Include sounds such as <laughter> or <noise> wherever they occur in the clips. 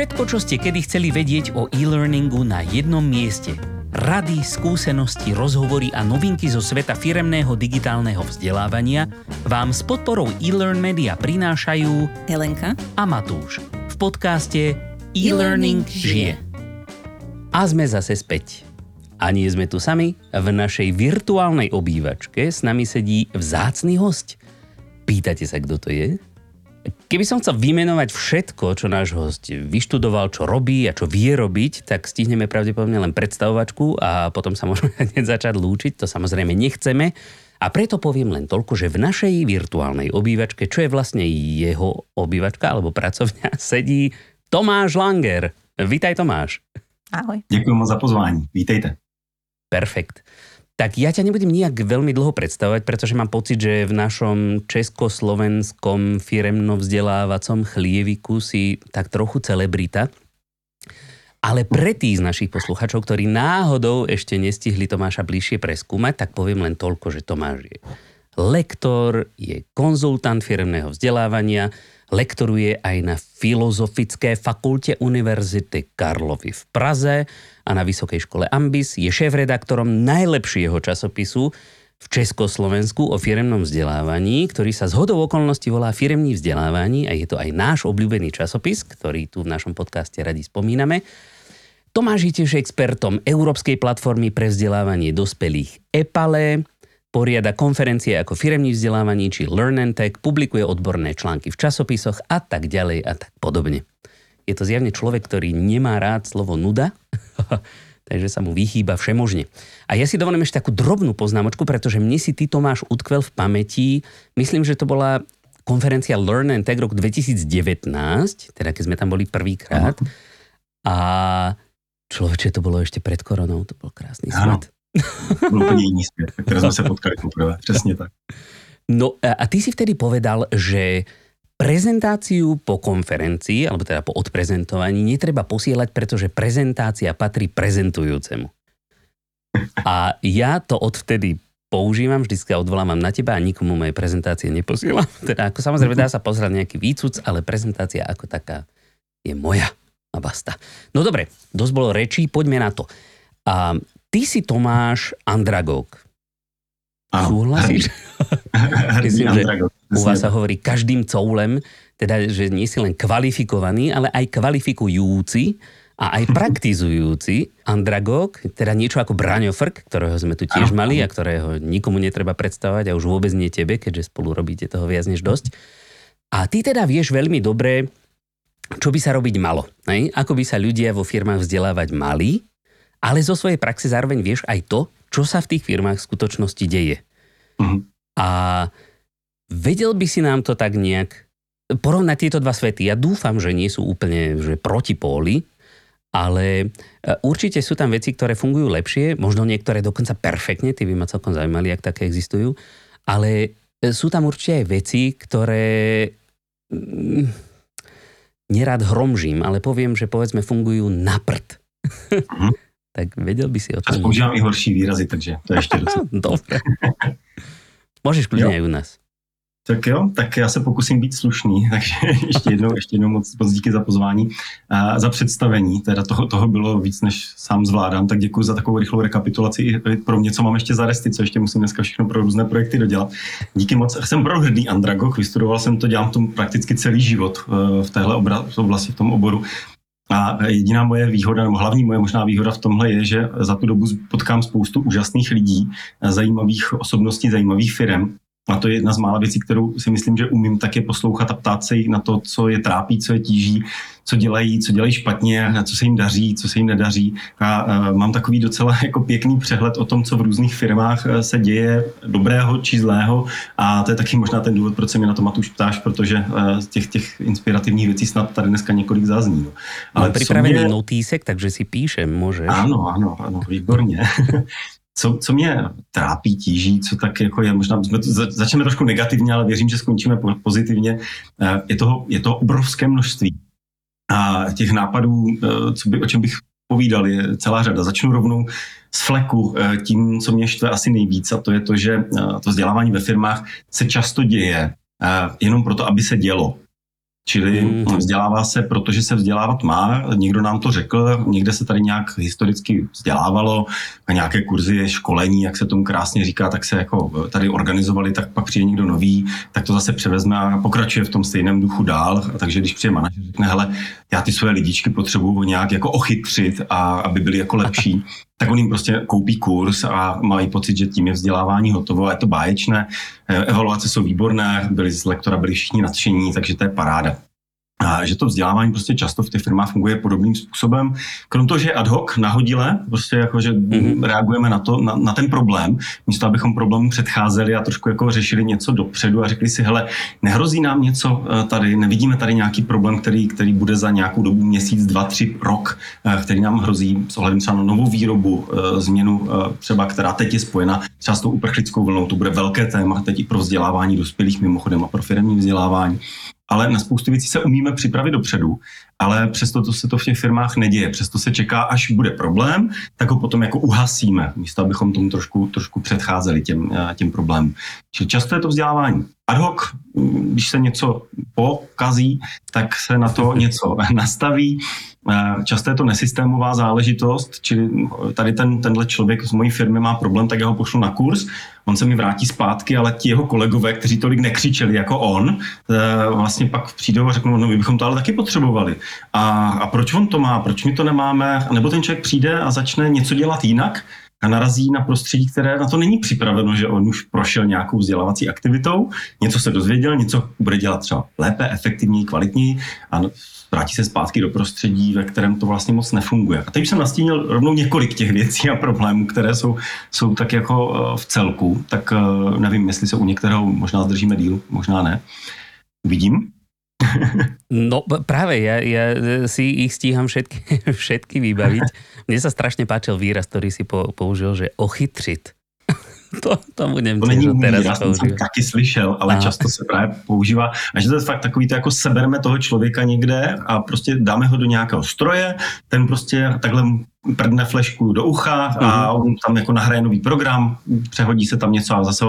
Všetko, čo ste kedy chceli vedieť o e-learningu na jednom mieste. Rady, skúsenosti, rozhovory a novinky zo sveta firemného digitálneho vzdelávania vám s podporou e-learn media prinášajú Helenka a Matúš v podcaste E-Learning žije. A sme zase späť. A nie sme tu sami, v našej virtuálnej obývačke s nami sedí vzácný host. Pýtate sa, kto to je? Keby som chcel vymenovať všetko, čo náš host vyštudoval, čo robí a čo vie robiť, tak stihneme pravdepodobne len predstavovačku a potom sa môžeme <laughs> hneď začať lúčiť. To samozrejme nechceme. A preto poviem len toľko, že v našej virtuálnej obývačke, čo je vlastne jeho obývačka alebo pracovňa, <laughs> sedí Tomáš Langer. Vítaj Tomáš. Ahoj. Děkuji moc za pozvání. Vítejte. Perfekt. Tak ja ťa nebudem nijak veľmi dlho predstavovať, pretože mám pocit, že v našom československom firemno-vzdelávacom chlieviku si tak trochu celebrita. Ale pre tých z našich posluchačov, ktorí náhodou ešte nestihli Tomáša bližšie preskúmať, tak poviem len toľko, že Tomáš je lektor, je konzultant firemného vzdelávania, lektoruje aj na Filozofické fakulte Univerzity Karlovy v Praze a na Vysokej škole Ambis. Je šéf-redaktorom najlepšieho časopisu v Československu o firemnom vzdelávaní, ktorý sa z okolností volá Firemní vzdelávání a je to aj náš obľúbený časopis, ktorý tu v našom podcaste radi spomíname. Tomáš je tiež expertom Európskej platformy pre vzdelávanie dospelých EPALE, poriada konferencie ako firemní vzdelávaní či Learn and Tech, publikuje odborné články v časopisoch a tak ďalej a tak podobne. Je to zjavne človek, ktorý nemá rád slovo nuda, <laughs> takže sa mu vychýba všemožne. A ja si dovolím ešte takú drobnú poznámočku, pretože mne si ty Tomáš utkvel v pamäti, myslím, že to bola konferencia Learn and Tech rok 2019, teda keď sme tam boli prvýkrát. A človeče, to bolo ešte pred koronou, to bol krásny svet. Bol úplne iný svet, ktoré sme sa potkali poprvé. Presne tak. No a ty si vtedy povedal, že prezentáciu po konferencii, alebo teda po odprezentovaní, netreba posielať, pretože prezentácia patrí prezentujúcemu. A ja to odvtedy používam, vždy sa odvolávam na teba a nikomu moje prezentácie neposielam. <laughs> Teda ako samozrejme dá sa pozrieť nejaký výcuc, ale prezentácia ako taká je moja a basta. No dobre, dosť bolo rečí, poďme na to. A ty si Tomáš Andragóg. Súhlasíš? <laughs> Myslím, že u vás sa hovorí každým coulem, teda, že nie si len kvalifikovaný, ale aj kvalifikujúci a aj <laughs> praktizujúci andragóg, teda niečo ako Braňo Frk, ktorého sme tu tiež mali a ktorého nikomu netreba predstavovať a už vôbec nie tebe, keďže spolu robíte toho viac než dosť. A ty teda vieš veľmi dobre, čo by sa robiť malo. Ne? Ako by sa ľudia vo firmách vzdelávať mali, ale zo svojej praxe zároveň vieš aj to, čo sa v tých firmách v skutočnosti deje. Uh-huh. A vedel by si nám to tak nejak porovnať tieto dva svety. Ja dúfam, že nie sú úplne že protipóly, ale e, určite sú tam veci, ktoré fungujú lepšie, možno niektoré dokonca perfektne, ty by ma celkom zaujímali, ak také existujú, ale e, sú tam určite aj veci, ktoré mm, nerad hromžím, ale poviem, že povedzme fungujú na prd. Uh-huh. <laughs> tak vedel by si o tom... Ja používam i horší výrazy, takže to je ještě <laughs> docela. Dobre. Môžeš kľudne aj u nás. Tak jo, tak já se pokusím být slušný, <laughs> takže ještě jednou, ještě jednou moc, moc díky za pozvání a za představení, teda toho, toho bylo víc, než sám zvládám, tak děkuji za takovou rychlou rekapitulaci i pro mě, co mám ještě za resty, co ještě musím dneska všechno pro různé projekty dodělat. Díky moc, jsem pro hrdý Andragok, vystudoval jsem to, dělám tom prakticky celý život eh, v téhle oblasti, v tom oboru a jediná moje výhoda, nebo hlavní moje možná výhoda v tomhle je, že za tu dobu potkám spoustu úžasných lidí, zajímavých osobností, zajímavých firm. A to je jedna z mála věcí, kterou si myslím, že umím také poslouchat a ptát se jich na to, co je trápí, co je tíží, co dělají, co dělají špatně, co se jim daří, co se jim nedaří. A mám takový docela jako pěkný přehled o tom, co v různých firmách e, se děje dobrého či zlého. A to je taky možná ten důvod, proč se mi na to Matuš ptáš, protože e, z těch, těch inspirativních věcí snad tady dneska několik zazní. No. Ale připravený mě... notísek, takže si píšem, můžeš. Ano, ano, ano, výborně. <laughs> co, co mě trápí, tíží, co tak jako je, možná začneme trošku negativně, ale věřím, že skončíme pozitivně, e, je toho, je to obrovské množství. A těch nápadů, eh, co by, o čem bych povídal, je celá řada. Začnu rovnou z fleku eh, tím, co mě štve asi nejvíc, a to je to, že eh, to vzdělávání ve firmách se často děje jenom proto, aby se dělo. Čili mm. vzdělává se, protože se vzdělávat má, někdo nám to řekl, někde se tady nějak historicky vzdělávalo, a nějaké kurzy, školení, jak se tomu krásně říká, tak se jako tady organizovali, tak pak přijde někdo nový, tak to zase převezme a pokračuje v tom stejném duchu dál. Takže když přijde manažer, řekne, hele, já ty své lidičky potřebuju nějak jako ochytřit, a aby byly jako lepší, tak on jim prostě koupí kurz a mají pocit, že tím je vzdělávání hotovo a je to báječné. Eh, evaluace jsou výborné, byli z lektora byli všichni nadšení, takže to je paráda. A že to vzdělávání prostě často v těch firmách funguje podobným způsobem. Krom toho, že je ad hoc, nahodile, prostě jako, že mm-hmm. reagujeme na, to, na, na, ten problém, místo abychom problému předcházeli a trošku jako řešili něco dopředu a řekli si, hele, nehrozí nám něco eh, tady, nevidíme tady nějaký problém, který, který bude za nějakou dobu, měsíc, dva, tři, rok, eh, který nám hrozí s ohledem třeba na novou výrobu, eh, změnu třeba, která teď je spojena třeba s tou uprchlickou vlnou, to bude velké téma teď i pro vzdělávání dospělých mimochodem a pro firmní vzdělávání ale na spoustu věcí se umíme připravit dopředu, ale přesto to se to v těch firmách neděje. Přesto se čeká, až bude problém, tak ho potom jako uhasíme, místo abychom tomu trošku, trošku předcházeli těm, eh, těm problémům. Čili často je to vzdělávání ad hoc, když se něco pokazí, tak se na to <laughs> něco nastaví. Eh, často je to nesystémová záležitost, čili tady ten, tenhle člověk z mojí firmy má problém, tak já ho pošlu na kurz, on se mi vrátí zpátky, ale ti jeho kolegové, kteří tolik nekřičeli jako on, eh, vlastně pak přijdou a řeknou, no my bychom to ale taky potřebovali. A, a proč on to má, proč my to nemáme? Nebo ten člověk přijde a začne něco dělat jinak, a narazí na prostředí, které na to není připraveno, že on už prošel nějakou vzdělávací aktivitou, něco se dozvěděl, něco bude dělat třeba lépe, efektivněji, kvalitněji a vrátí se zpátky do prostředí, ve kterém to vlastně moc nefunguje. A teď jsem nastínil rovnou několik těch věcí a problémů, které jsou, jsou tak jako eh, v celku, tak eh, nevím, jestli se u některého možná zdržíme díl, možná ne. Uvidím. No práve, ja, ja si ich stíham všetky, <laughs> všetky vybaviť. Mne sa strašne páčil výraz, ktorý si po, použil, že ochytřit. <laughs> To, to budem to není teraz výraz, jsem taky slyšel, ale Aha. často se právě používá. A že to je fakt takový, to jako sebereme toho člověka někde a prostě dáme ho do nějakého stroje, ten prostě takhle prdne flešku do ucha a mhm. on tam jako nahraje nový program, přehodí se tam něco a zase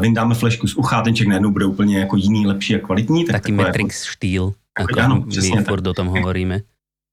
vyndáme flešku z ucha a ten člověk najednou bude úplně jako jiný, lepší a kvalitní. Tak Taký Matrix jako, štýl, jako ano, my furt o tom hovoríme.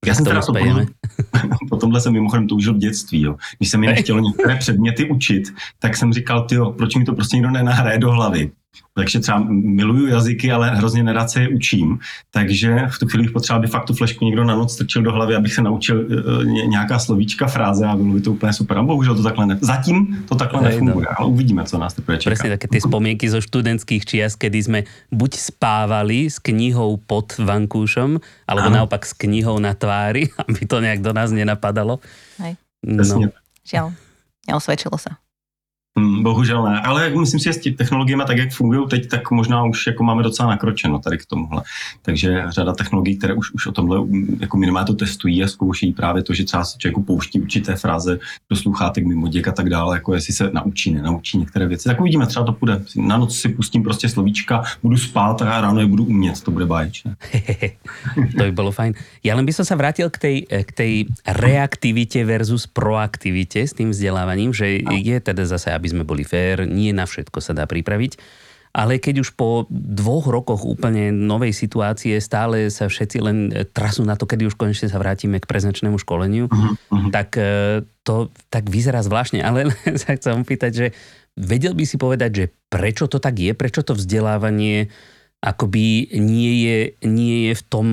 Já jsem teda to potom, <laughs> po tomhle jsem mimochodem toužil v dětství. Jo. Když se mi nechtělo <laughs> některé předměty učit, tak jsem říkal, ty proč mi to prostě nikdo nenahraje do hlavy. Takže třeba miluju jazyky, ale hrozně nerad se je učím. Takže v tu chvíli bych potřeboval, aby fakt tu flešku někdo na noc strčil do hlavy, abych se naučil uh, nějaká slovíčka, fráze a bylo by to úplně super. A bohužel to takhle ne. Zatím to takhle Hej, nefunguje, no. ale uvidíme, co nás teprve čeká. Presne také ty spomienky zo študentských čias, kedy sme buď spávali s knihou pod vankúšom, alebo ano. naopak s knihou na tvári, <laughs> aby to nejak do nás nenapadalo. Hej. No. Žiaľ, neosvedčilo sa. Hmm, bohužel ne, ale myslím si, že s technologiemi tak, jak fungují teď, tak možná už jako máme docela nakročeno tady k tomuhle. Takže řada technologií, které už, už o tomhle jako minimálně to testují a zkoušejí právě to, že třeba se člověku pouští určité fráze do sluchátek mimo děk a tak dále, jako jestli se naučí, nenaučí některé věci. Tak uvidíme, třeba to půjde. Na noc si pustím prostě slovíčka, budu spát a ráno je budu umět, to bude báječné. <laughs> to by bylo fajn. Já len by som sa vrátil k tej, k tej reaktivite versus proaktivite s tým vzdelávaním, že je teda zase, aby sme boli fér, nie na všetko sa dá pripraviť. Ale keď už po dvoch rokoch úplne novej situácie stále sa všetci len e, trasú na to, kedy už konečne sa vrátime k preznačnému školeniu, uh-huh, uh-huh. tak e, to tak vyzerá zvláštne. Ale <laughs> sa chcem opýtať, že vedel by si povedať, že prečo to tak je, prečo to vzdelávanie akoby nie je, nie je v tom,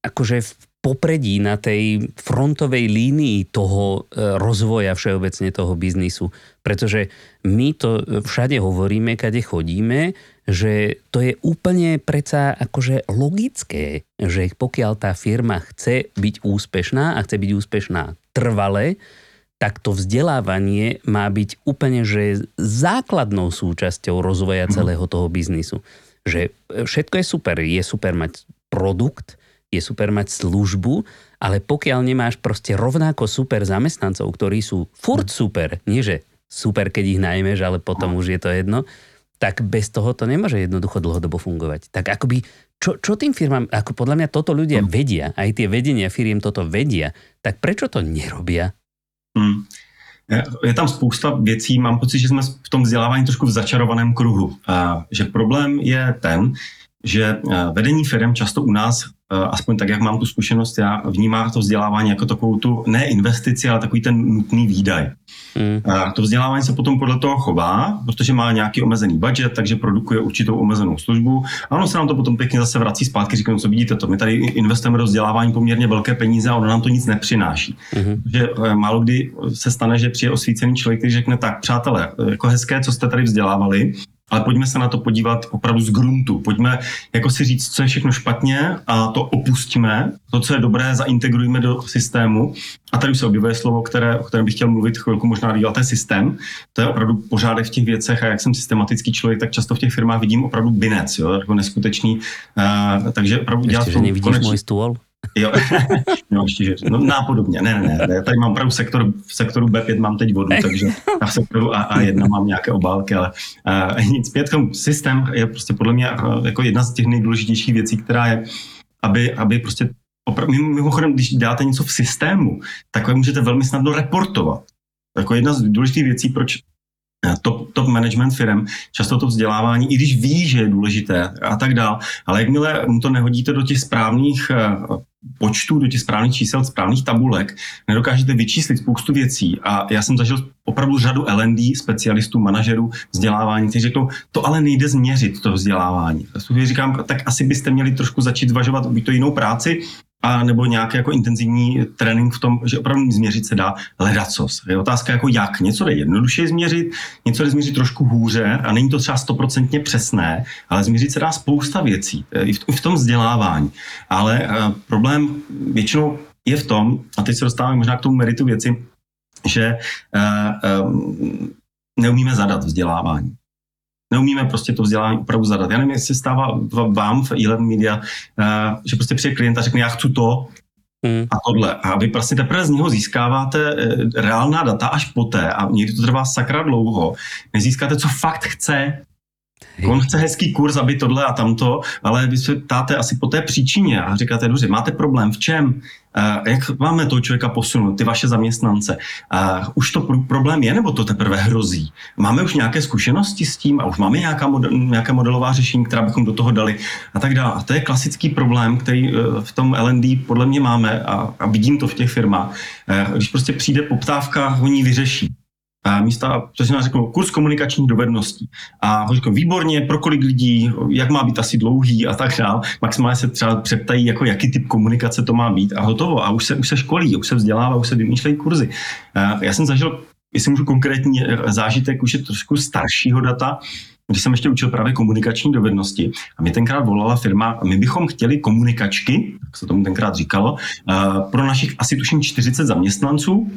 akože v popredí na tej frontovej línii toho e, rozvoja všeobecne toho biznisu. Pretože my to všade hovoríme, kade chodíme, že to je úplne predsa akože logické, že pokiaľ tá firma chce byť úspešná a chce byť úspešná trvale, tak to vzdelávanie má byť úplne že základnou súčasťou rozvoja mhm. celého toho biznisu. Že všetko je super, je super mať produkt, je super mať službu, ale pokiaľ nemáš proste rovnako super zamestnancov, ktorí sú furt super, nie že super, keď ich najmeš, ale potom už je to jedno, tak bez toho to nemôže jednoducho dlhodobo fungovať. Tak akoby, čo, čo tým firmám, ako podľa mňa toto ľudia mm. vedia, aj tie vedenia firiem toto vedia, tak prečo to nerobia? Mm. Je tam spousta věcí, mám pocit, že jsme v tom vzdělávání trošku v začarovaném kruhu. Že problém je ten, že vedení firm často u nás aspoň tak, jak mám tu zkušenost, já vnímám to vzdělávání jako takovou tu ne investici, ale takový ten nutný výdaj. Mm. A to vzdělávání se potom podle toho chová, protože má nějaký omezený budget, takže produkuje určitou omezenou službu a ono se nám to potom pěkně zase vrací zpátky, říkám, co vidíte to, my tady investujeme do vzdělávání poměrně velké peníze a ono nám to nic nepřináší. Mm. Že eh, málo kdy se stane, že přijde osvícený člověk, který řekne, tak přátelé, jako hezké, co jste tady vzdělávali, ale pojďme se na to podívat opravdu z gruntu. Pojďme jako si říct, co je všechno špatně a to opustíme. To, co je dobré, zaintegrujeme do systému. A tady už se objevuje slovo, které, o kterém bych chtěl mluvit chvilku možná dívat, to je systém. To je opravdu pořádek v těch věcech a jak jsem systematický člověk, tak často v těch firmách vidím opravdu binec, jo, jako neskutečný. Uh, takže opravdu dělat Ještě, že nevidíš konečný... můj stůl? Jo, <laughs> no, ještě, no nápodobně, ne, ne, ne, tady mám opravdu sektor, v sektoru B5 mám teď vodu, takže na sektoru A, A1 mám nějaké obálky, ale uh, nic, zpět systém je prostě podle mě uh, jako jedna z těch nejdůležitějších věcí, která je, aby, aby prostě opravdu, mimochodem, když dáte něco v systému, tak můžete velmi snadno reportovat. Jako jedna z důležitých věcí, proč Eh, top, top management firm, často to vzdělávání, i když ví, že je důležité a tak dál, ale jakmile mu to nehodíte do těch správných počtů, do těch správných čísel, správných tabulek, nedokážete vyčíslit spoustu věcí. A já jsem zažil opravdu řadu L&D specialistů, manažerů vzdělávání, kteří řeknou, to ale nejde změřit, to vzdělávání. Já říkám, tak asi byste měli trošku začít zvažovat buď to jinou práci, a nebo nějaký jako intenzivní trénink v tom, že opravdu změřit se dá ledacos. Je otázka jako jak. Něco jde jednoduše změřit, něco jde změřit trošku hůře a není to třeba stoprocentně přesné, ale změřit se dá spousta věcí e, i v, i v tom vzdělávání. Ale uh, problém většinou je v tom, a teď se dostáváme možná k tomu meritu věci, že um, neumíme zadat vzdělávání neumíme prostě to vzdělání opravdu zadat. Já nevím, jestli se stává vám v e Media, uh, že prostě přijde klient a řekne, já chci to, Hmm. A tohle. A vy prostě teprve z něho získáváte eh, reálná data až poté a někdy to trvá sakra dlouho, nezískáte, co fakt chce, On chce hezký kurz, aby tohle a tamto, ale vy se ptáte asi po té příčině a říkáte, dobře, máte problém, v čem? Jak máme toho člověka posunout, ty vaše zaměstnance? Už to problém je, nebo to teprve hrozí? Máme už nějaké zkušenosti s tím a už máme nějaká model, nějaká modelová řešení, která bychom do toho dali a tak dále. A to je klasický problém, který e, v tom L&D podle mě máme a, a vidím to v těch firmách. E, když prostě přijde poptávka, oni vyřeší místa, to si řekl, kurz komunikačních dovedností. A řekl, výborně, pro kolik lidí, jak má být asi dlouhý a tak dále. Maximálně se třeba přeptají, jako jaký typ komunikace to má být a hotovo. A už se, už se školí, už se vzdělává, už se vymýšlejí kurzy. Já jsem zažil, jestli můžu konkrétní eh, zážitek, už je trošku staršího data, když jsem ještě učil právě komunikační dovednosti a mě tenkrát volala firma, my bychom chtěli komunikačky, tak se tomu tenkrát říkalo, eh, pro našich asi tuším 40 zaměstnanců,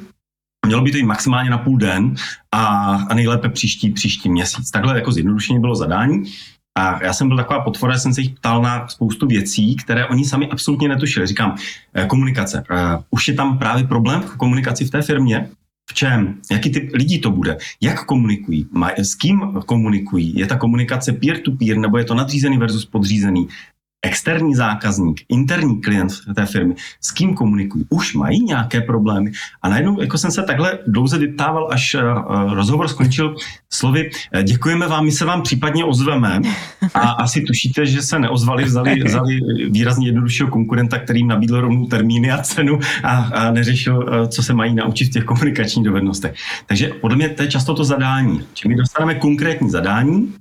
Mělo by to jít maximálně na půl den a, a nejlépe příští, příští měsíc. Takhle jako zjednodušeně bylo zadání. A já jsem byl taková potvora, jsem se jich ptal na spoustu věcí, které oni sami absolutně netušili. Říkám, eh, komunikace. Uh, už je tam právě problém v komunikaci v té firmě? V čem? Jaký typ lidí to bude? Jak komunikují? S kým komunikují? Je ta komunikace peer-to-peer nebo je to nadřízený versus podřízený? Externí zákazník, interní klient té firmy, s kým komunikují, už mají nějaké problémy. A najednou jako jsem se takhle dlouze vyptával, až uh, rozhovor skončil slovy, eh, děkujeme vám, my se vám případně ozveme. A asi tušíte, že se neozvali, vzali, vzali výrazně jednoduššího konkurenta, který jim nabídl rovnou termíny a cenu a, a neřešil, uh, co se mají naučit v těch komunikačních dovednostech. Takže podle mě to je často to zadání. Čili my dostaneme konkrétní zadání,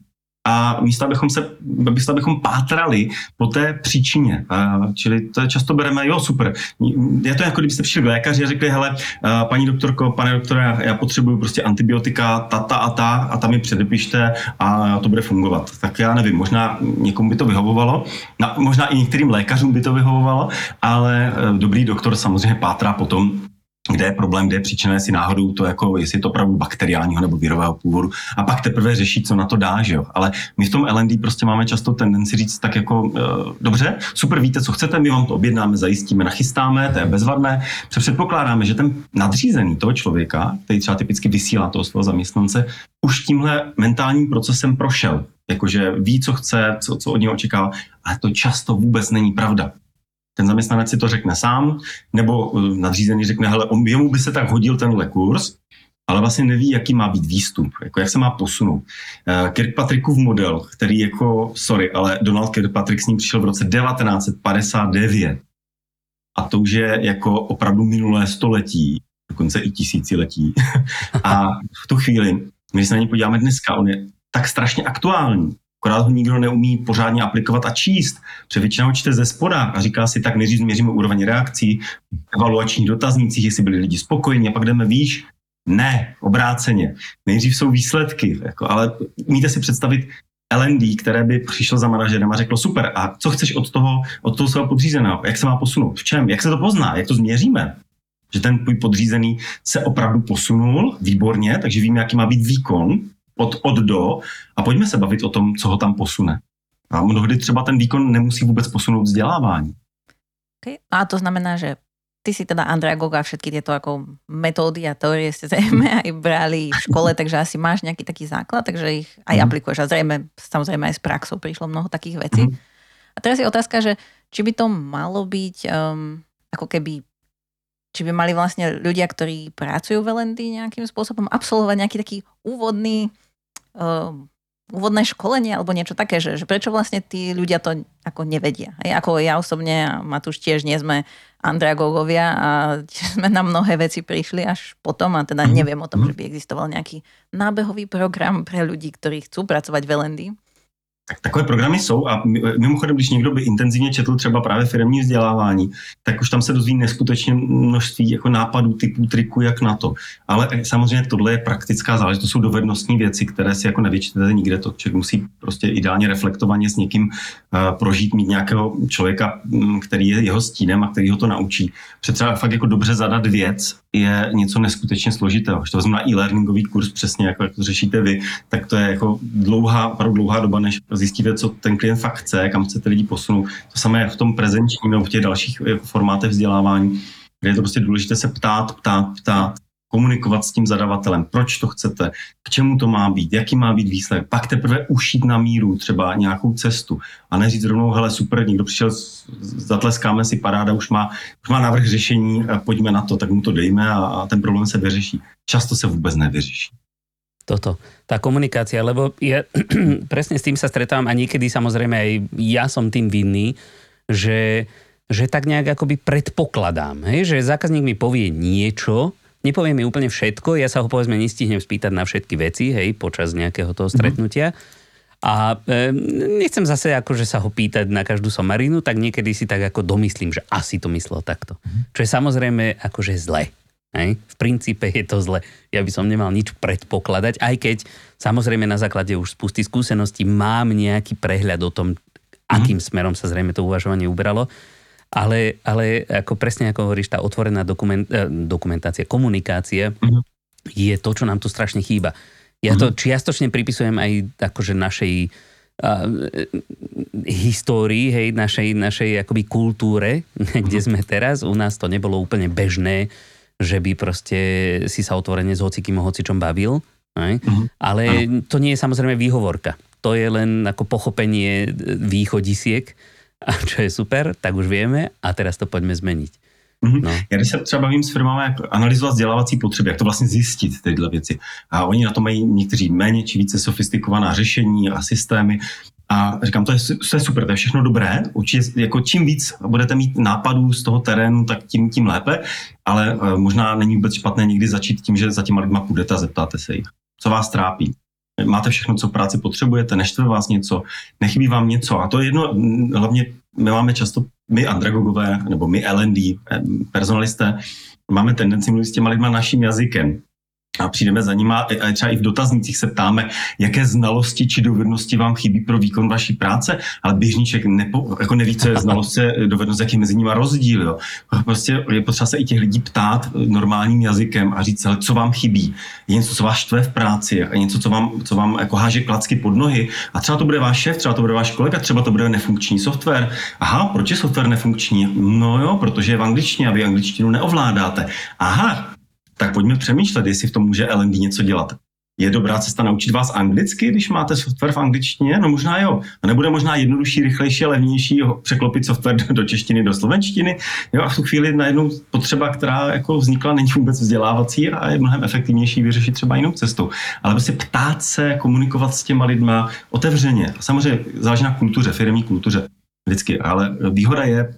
a místo, abychom se, místo, abychom pátrali po té příčině. Čili to často bereme, jo, super. Je to jako kdybyste přišli k lékaři a řekli, hele, paní doktorko, pane doktore, já, potřebuju prostě antibiotika, ta, ta a ta, a tam mi předepište a to bude fungovat. Tak já nevím, možná někomu by to vyhovovalo, možná i některým lékařům by to vyhovovalo, ale uh, dobrý doktor samozřejmě pátrá potom, kde je problém, kde je příčina, jestli náhodou to jako, jestli je to opravdu bakteriálního nebo virového původu a pak teprve řešit, co na to dá, že jo. Ale my v tom L&D prostě máme často tendenci říct tak jako, uh, dobře, super, víte, co chcete, my vám to objednáme, zajistíme, nachystáme, to je bezvadné. Předpokládáme, že ten nadřízený toho člověka, který třeba typicky vysílá toho svého zaměstnance, už tímhle mentálním procesem prošel. Jakože ví, co chce, co, co od něho očekává, ale to často vůbec není pravda ten zaměstnanec si to řekne sám, nebo eh, nadřízený řekne, hele, on, jemu by se tak hodil tenhle kurz, ale vlastně neví, jaký má být výstup, jako jak se má posunout. Eh, Kirkpatrickův model, který jako, sorry, ale Donald Kirkpatrick s ním přišel v roce 1959 a to už je jako opravdu minulé století, dokonce i tisíciletí. <laughs> a v tu chvíli, když se na ně podíváme dneska, on je tak strašně aktuální, akorát ho nikdo neumí pořádně aplikovat a číst. Protože většinou čte ze spoda a říká si, tak nejdřív měříme úroveň reakcí, evaluačních dotaznících, jestli byli lidi spokojení a pak jdeme výš. Ne, obráceně. Nejdřív jsou výsledky, jako, ale umíte si představit LND, které by přišlo za manažerem a řeklo, super, a co chceš od toho, od toho svého podřízeného? Jak se má posunout? V čem? Jak se to pozná? Jak to změříme? Že ten podřízený se opravdu posunul, výborně, takže víme, jaký má být výkon od, od do a pojďme se bavit o tom, co ho tam posune. A mnohdy třeba ten výkon nemusí vůbec posunout vzdělávání. Okay. A to znamená, že ty si teda Andragog a všetky tieto ako metódy a teórie ste zrejme aj brali v škole, <laughs> takže asi máš nejaký taký základ, takže ich aj mm. aplikuješ. A zrejme, samozrejme aj s praxou prišlo mnoho takých vecí. Mm. A teraz je otázka, že či by to malo byť um, ako keby či by mali vlastne ľudia, ktorí pracujú v LND nejakým spôsobom absolvovať nejaký taký úvodný um, úvodné školenie alebo niečo také, že, že prečo vlastne tí ľudia to ako nevedia. Hej, ako ja osobne a Matúš tiež nie sme andragogovia a sme na mnohé veci prišli až potom a teda mhm. neviem o tom, mhm. že by existoval nejaký nábehový program pre ľudí, ktorí chcú pracovať v LND. Tak takové programy jsou a mimochodem, když někdo by intenzivně četl třeba právě firmní vzdělávání, tak už tam se dozví neskutečně množství jako nápadů, typů, triků, jak na to. Ale samozřejmě tohle je praktická záležitost, to jsou dovednostní věci, které si jako nevyčtete nikde. To člověk musí prostě ideálně reflektovaně s někým uh, prožít, mít nějakého člověka, který je jeho stínem a který ho to naučí. Přece fakt jako dobře zadat věc je něco neskutečně složitého. Když to vezmu na e-learningový kurz přesně, jako jak to řešíte vy, tak to je jako dlouhá, opravdu dlouhá doba, než zjistíte, co ten klient fakt chce, kam chcete lidi posunout. To samé v tom prezenčním nebo v těch dalších jako formátech vzdělávání, kde je to prostě důležité se ptát, ptát, ptát, komunikovat s tím zadavatelem, proč to chcete, k čemu to má být, jaký má být výsledek, pak teprve ušít na míru třeba nějakou cestu. A neříct rovnou, hele super, někdo přišel, zatleskáme si, paráda, už má, už má návrh řešení, pojďme na to, tak mu to dejme a, a ten problém se vyřeší. Často se vůbec nevyřeší toto, tá komunikácia, lebo ja <clears throat> presne s tým sa stretávam a niekedy samozrejme aj ja som tým vinný, že, že tak nejak akoby predpokladám, hej, že zákazník mi povie niečo, nepovie mi úplne všetko, ja sa ho povedzme nestihnem spýtať na všetky veci, hej, počas nejakého toho mhm. stretnutia. A e, nechcem zase akože sa ho pýtať na každú somarinu, tak niekedy si tak ako domyslím, že asi to myslel takto. Mhm. Čo je samozrejme akože zle. Hej? V princípe je to zle. Ja by som nemal nič predpokladať, aj keď samozrejme na základe už spusty skúseností mám nejaký prehľad o tom, akým mm. smerom sa zrejme to uvažovanie uberalo. Ale, ale ako presne ako hovoríš, tá otvorená dokument, eh, dokumentácia, komunikácia mm. je to, čo nám tu strašne chýba. Ja mm. to čiastočne pripisujem aj akože našej uh, histórii, hej, našej, našej akoby kultúre, <laughs> kde mhm. sme teraz. U nás to nebolo úplne bežné že by proste si sa otvorene s hocikým o hocičom bavil. Uh-huh. Ale uh-huh. to nie je samozrejme výhovorka. To je len ako pochopenie východisiek, a čo je super, tak už vieme a teraz to poďme zmeniť. Mm-hmm. No. Já když se třeba bavím s firmami, jak analyzovat vzdělávací potřeby, jak to vlastně zjistit, tyhle věci. A oni na to mají někteří méně či více sofistikovaná řešení a systémy. A říkám, to je, to je super, to je všechno dobré. Určitě, jako čím víc budete mít nápadů z toho terénu, tak tím, tím lépe. Ale uh, možná není vůbec špatné někdy začít tím, že za těma lidma půjdete a zeptáte se jich, co vás trápí. Máte všechno, co práci potřebujete, neštve vás něco, nechybí vám něco. A to je jedno, hlavně my máme často, my andragogové, nebo my L&D, personalisté, máme tendenci mluvit s těma lidma naším jazykem a přijdeme za nima, a třeba i v dotaznicích se ptáme, jaké znalosti či dovednosti vám chybí pro výkon vaší práce, ale běžníček nepo, jako neví, co je znalost, dovednost, jaký je mezi nimi rozdíl. Jo. Prostě je potřeba se i těch lidí ptát normálním jazykem a říct, ale co vám chybí. Je něco, co vás štve v práci, a něco, co vám, co vám jako háže klacky pod nohy. A třeba to bude váš šéf, třeba to bude váš kolega, třeba to bude nefunkční software. Aha, proč je software nefunkční? No jo, protože je v angličtině a vy angličtinu neovládáte. Aha, tak pojďme přemýšlet, jestli v tom může LND něco dělat. je dobrá cesta naučit vás anglicky, když máte software v angličtině? No možná jo. A nebude možná jednodušší, rychlejší a levnější překlopit software do češtiny, do slovenštiny? Jo, a v tu chvíli najednou potřeba, která jako vznikla, není vůbec vzdělávací a je mnohem efektivnější vyřešit třeba jinou cestou. Ale prostě ptát se, komunikovat s těma lidma otevřeně. Samozřejmě záleží na kultuře, firmní kultuře vždycky, ale výhoda je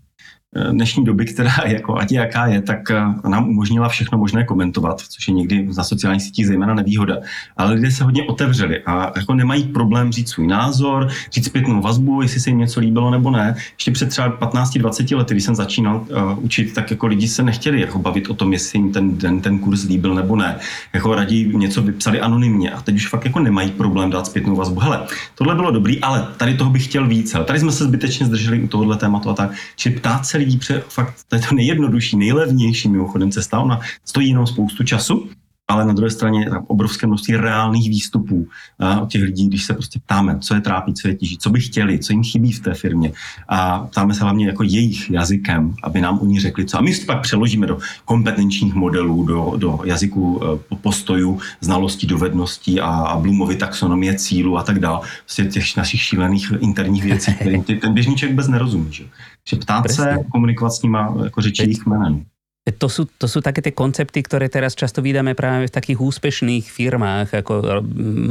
dnešní doby, která jako ať jaká je, tak eh, nám umožnila všechno možné komentovat, což je někdy na sociálních sítích zejména nevýhoda. Ale lidé se hodně otevřeli a jako nemají problém říct svůj názor, říct zpětnou vazbu, jestli se jim něco líbilo nebo ne. Ještě před třeba 15-20 lety, když jsem začínal uh, učit, tak jako lidi se nechtěli jako bavit o tom, jestli jim ten den ten kurz líbil nebo ne. Jako raději něco vypsali anonymně a teď už fakt jako nemají problém dát zpětnou vazbu. Hele, tohle bylo dobrý, ale tady toho bych chtěl víc. Ale tady jsme se zbytečně zdrželi u tohohle tématu a tak. Čili ptát se lidí, protože fakt to je to nejjednodušší, nejlevnější mimochodem cesta. Ona stojí jenom spoustu času, ale na druhé straně je obrovské množství reálných výstupů a, od těch lidí, když se prostě ptáme, co je trápí, co je tíží, co by chtěli, co jim chybí v té firmě. A ptáme se hlavně jako jejich jazykem, aby nám oni řekli co. A my si to pak přeložíme do kompetenčních modelů, do, do jazyku e, postojů, znalostí, dovedností a, a Bloomovy taxonomie cílu a tak dále. Prostě těch našich šílených interních věcí, kterým <laughs> ten běžný člověk vůbec nerozumí. Že? Že ptát Presne. se, komunikovat s nima jako řeči jejich jménem. To sú, to sú také tie koncepty, ktoré teraz často vydáme práve v takých úspešných firmách, ako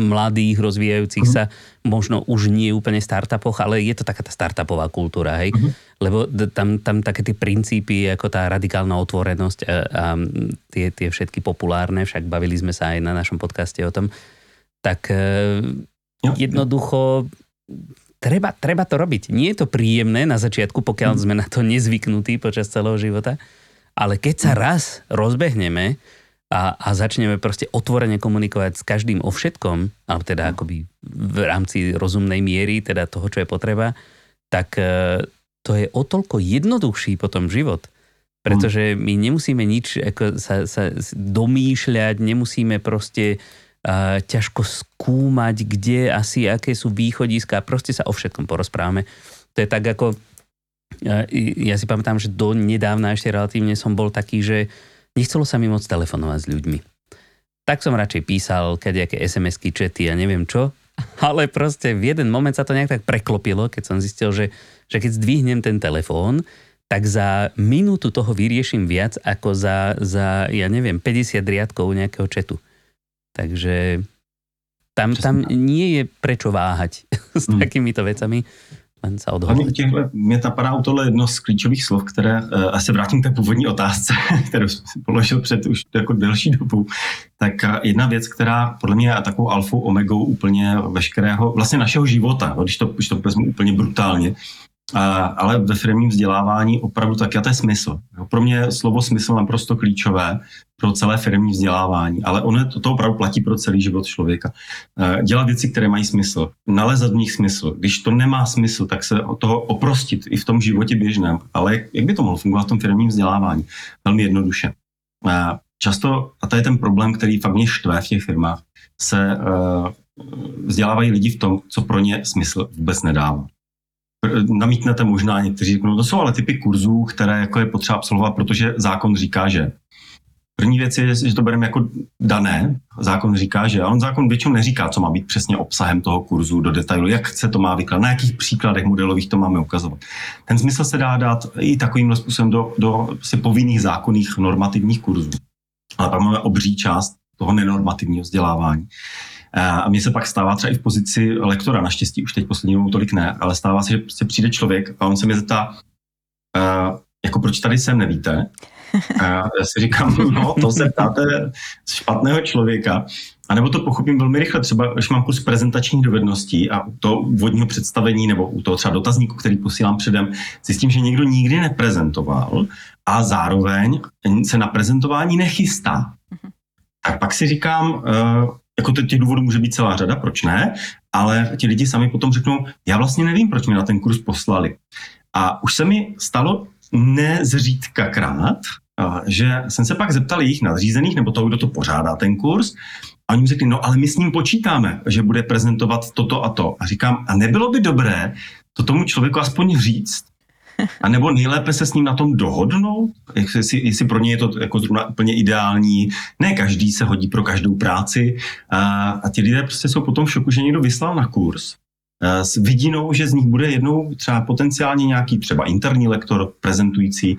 mladých, rozvíjajúcich mm. sa, možno už nie úplne startupoch, ale je to taká tá startupová kultúra, hej? Mm. Lebo tam, tam také tie princípy, ako tá radikálna otvorenosť a, a tie, tie všetky populárne, však bavili sme sa aj na našom podcaste o tom, tak e, jednoducho treba, treba to robiť. Nie je to príjemné na začiatku, pokiaľ mm. sme na to nezvyknutí počas celého života, ale keď sa raz rozbehneme a, a začneme proste otvorene komunikovať s každým o všetkom, alebo teda akoby v rámci rozumnej miery, teda toho, čo je potreba, tak e, to je o toľko jednoduchší potom život. Pretože my nemusíme nič ako sa, sa domýšľať, nemusíme proste uh, ťažko skúmať, kde asi, aké sú východiska, proste sa o všetkom porozprávame. To je tak ako ja, ja si pamätám, že do nedávna ešte relatívne som bol taký, že nechcelo sa mi moc telefonovať s ľuďmi. Tak som radšej písal kadejaké SMS-ky, čety a neviem čo, ale proste v jeden moment sa to nejak tak preklopilo, keď som zistil, že, že keď zdvihnem ten telefón, tak za minútu toho vyrieším viac ako za, za ja neviem, 50 riadkov nejakého četu. Takže tam, tam nie je prečo váhať <laughs> s hmm. takýmito vecami len sa odhodlit. Těchhle, mě napadá tohle jedno z klíčových slov, které, uh, a se vrátím k té původní otázce, <laughs> kterou jsem položil před už jako delší dobu, tak uh, jedna věc, která podle mě je takovou alfou omegou úplně veškerého, vlastně našeho života, když to, když to vezmu úplně brutálně, ale ve firmním vzdělávání opravdu tak, a to je smysl. Pro mě je slovo smysl naprosto klíčové pro celé firmní vzdělávání, ale ono to, to opravdu platí pro celý život člověka. E, dělat věci, které mají smysl, nalezat v nich smysl. Když to nemá smysl, tak se od toho oprostit i v tom životě běžném. Ale jak by to mohlo fungovat v tom firmním vzdělávání? Velmi jednoduše. E, často, a to je ten problém, který fakt mě štve v těch firmách, se e, vzdělávají lidi v tom, co pro ně smysl vůbec nedává namítnete možná, někteří řeknou, to jsou ale typy kurzů, které jako je potřeba absolvovat, protože zákon říká, že. První věc je, že to bereme jako dané. Zákon říká, že a on zákon většinou neříká, co má být přesně obsahem toho kurzu do detailu, jak se to má vykládat, na jakých příkladech modelových to máme ukazovat. Ten smysl se dá dát i takovým způsobem do, do si povinných zákonných normativních kurzů. Ale pak máme obří část toho nenormativního vzdělávání. A mně se pak stává třeba i v pozici lektora, naštěstí už teď poslední tolik ne, ale stává se, že prostě přijde člověk a on se mě zeptá, uh, jako proč tady jsem, nevíte? A já si říkám, <laughs> no to se ptáte špatného člověka. A nebo to pochopím velmi rychle, třeba když mám kurz prezentačních dovedností a u toho úvodního představení nebo u toho třeba dotazníku, který posílám předem, zjistím, že někdo nikdy neprezentoval a zároveň se na prezentování nechystá. Mhm. Tak pak si říkám, uh, jako těch důvodů může být celá řada, proč ne, ale ti lidi sami potom řeknou, já vlastně nevím, proč mě na ten kurz poslali. A už se mi stalo nezřídkakrát, že jsem se pak zeptal jejich nadřízených, nebo toho, kdo to pořádá ten kurz, a oni mi řekli, no ale my s ním počítáme, že bude prezentovat toto a to. A říkám, a nebylo by dobré to tomu člověku aspoň říct, A nebo nejlépe se s ním na tom dohodnout, jestli, jestli pro ně je to jako zrovna úplně ideální. Ne každý se hodí pro každou práci a, a ti lidé prostě jsou potom v šoku, že někdo vyslal na kurz s vidinou, že z nich bude jednou třeba potenciálně nějaký třeba interní lektor prezentující,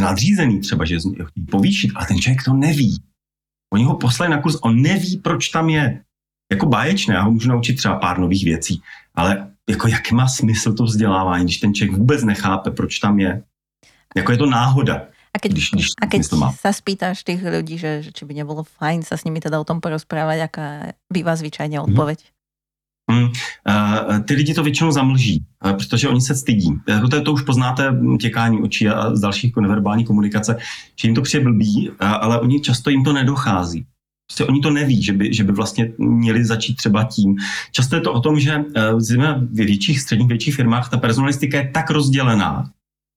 nadřízený třeba, že z nich povýšit, a ten člověk to neví. Oni ho poslali na kurz, on neví, proč tam je. Jako báječné, já ho můžu naučit třeba pár nových věcí, ale jako jak má smysl to vzdělávání, když ten člověk vůbec nechápe, proč tam je. Jako je to náhoda. A keď, když, když a keď sa spýtaš tých ľudí, že, že či by nebolo fajn sa s nimi teda o tom porozprávať, aká bývá zvyčajně mhm. odpověď? Hmm. Uh, ty lidi to většinou zamlží, uh, protože oni se stydí. Uh, to, to už poznáte těkání očí a z dalších jako neverbální komunikace, že jim to přijde blbý, ale oni často jim to nedochází. Prostě oni to neví, že by, že by vlastně měli začít třeba tím. Často je to o tom, že uh, v větších, středních, větších firmách ta personalistika je tak rozdělená,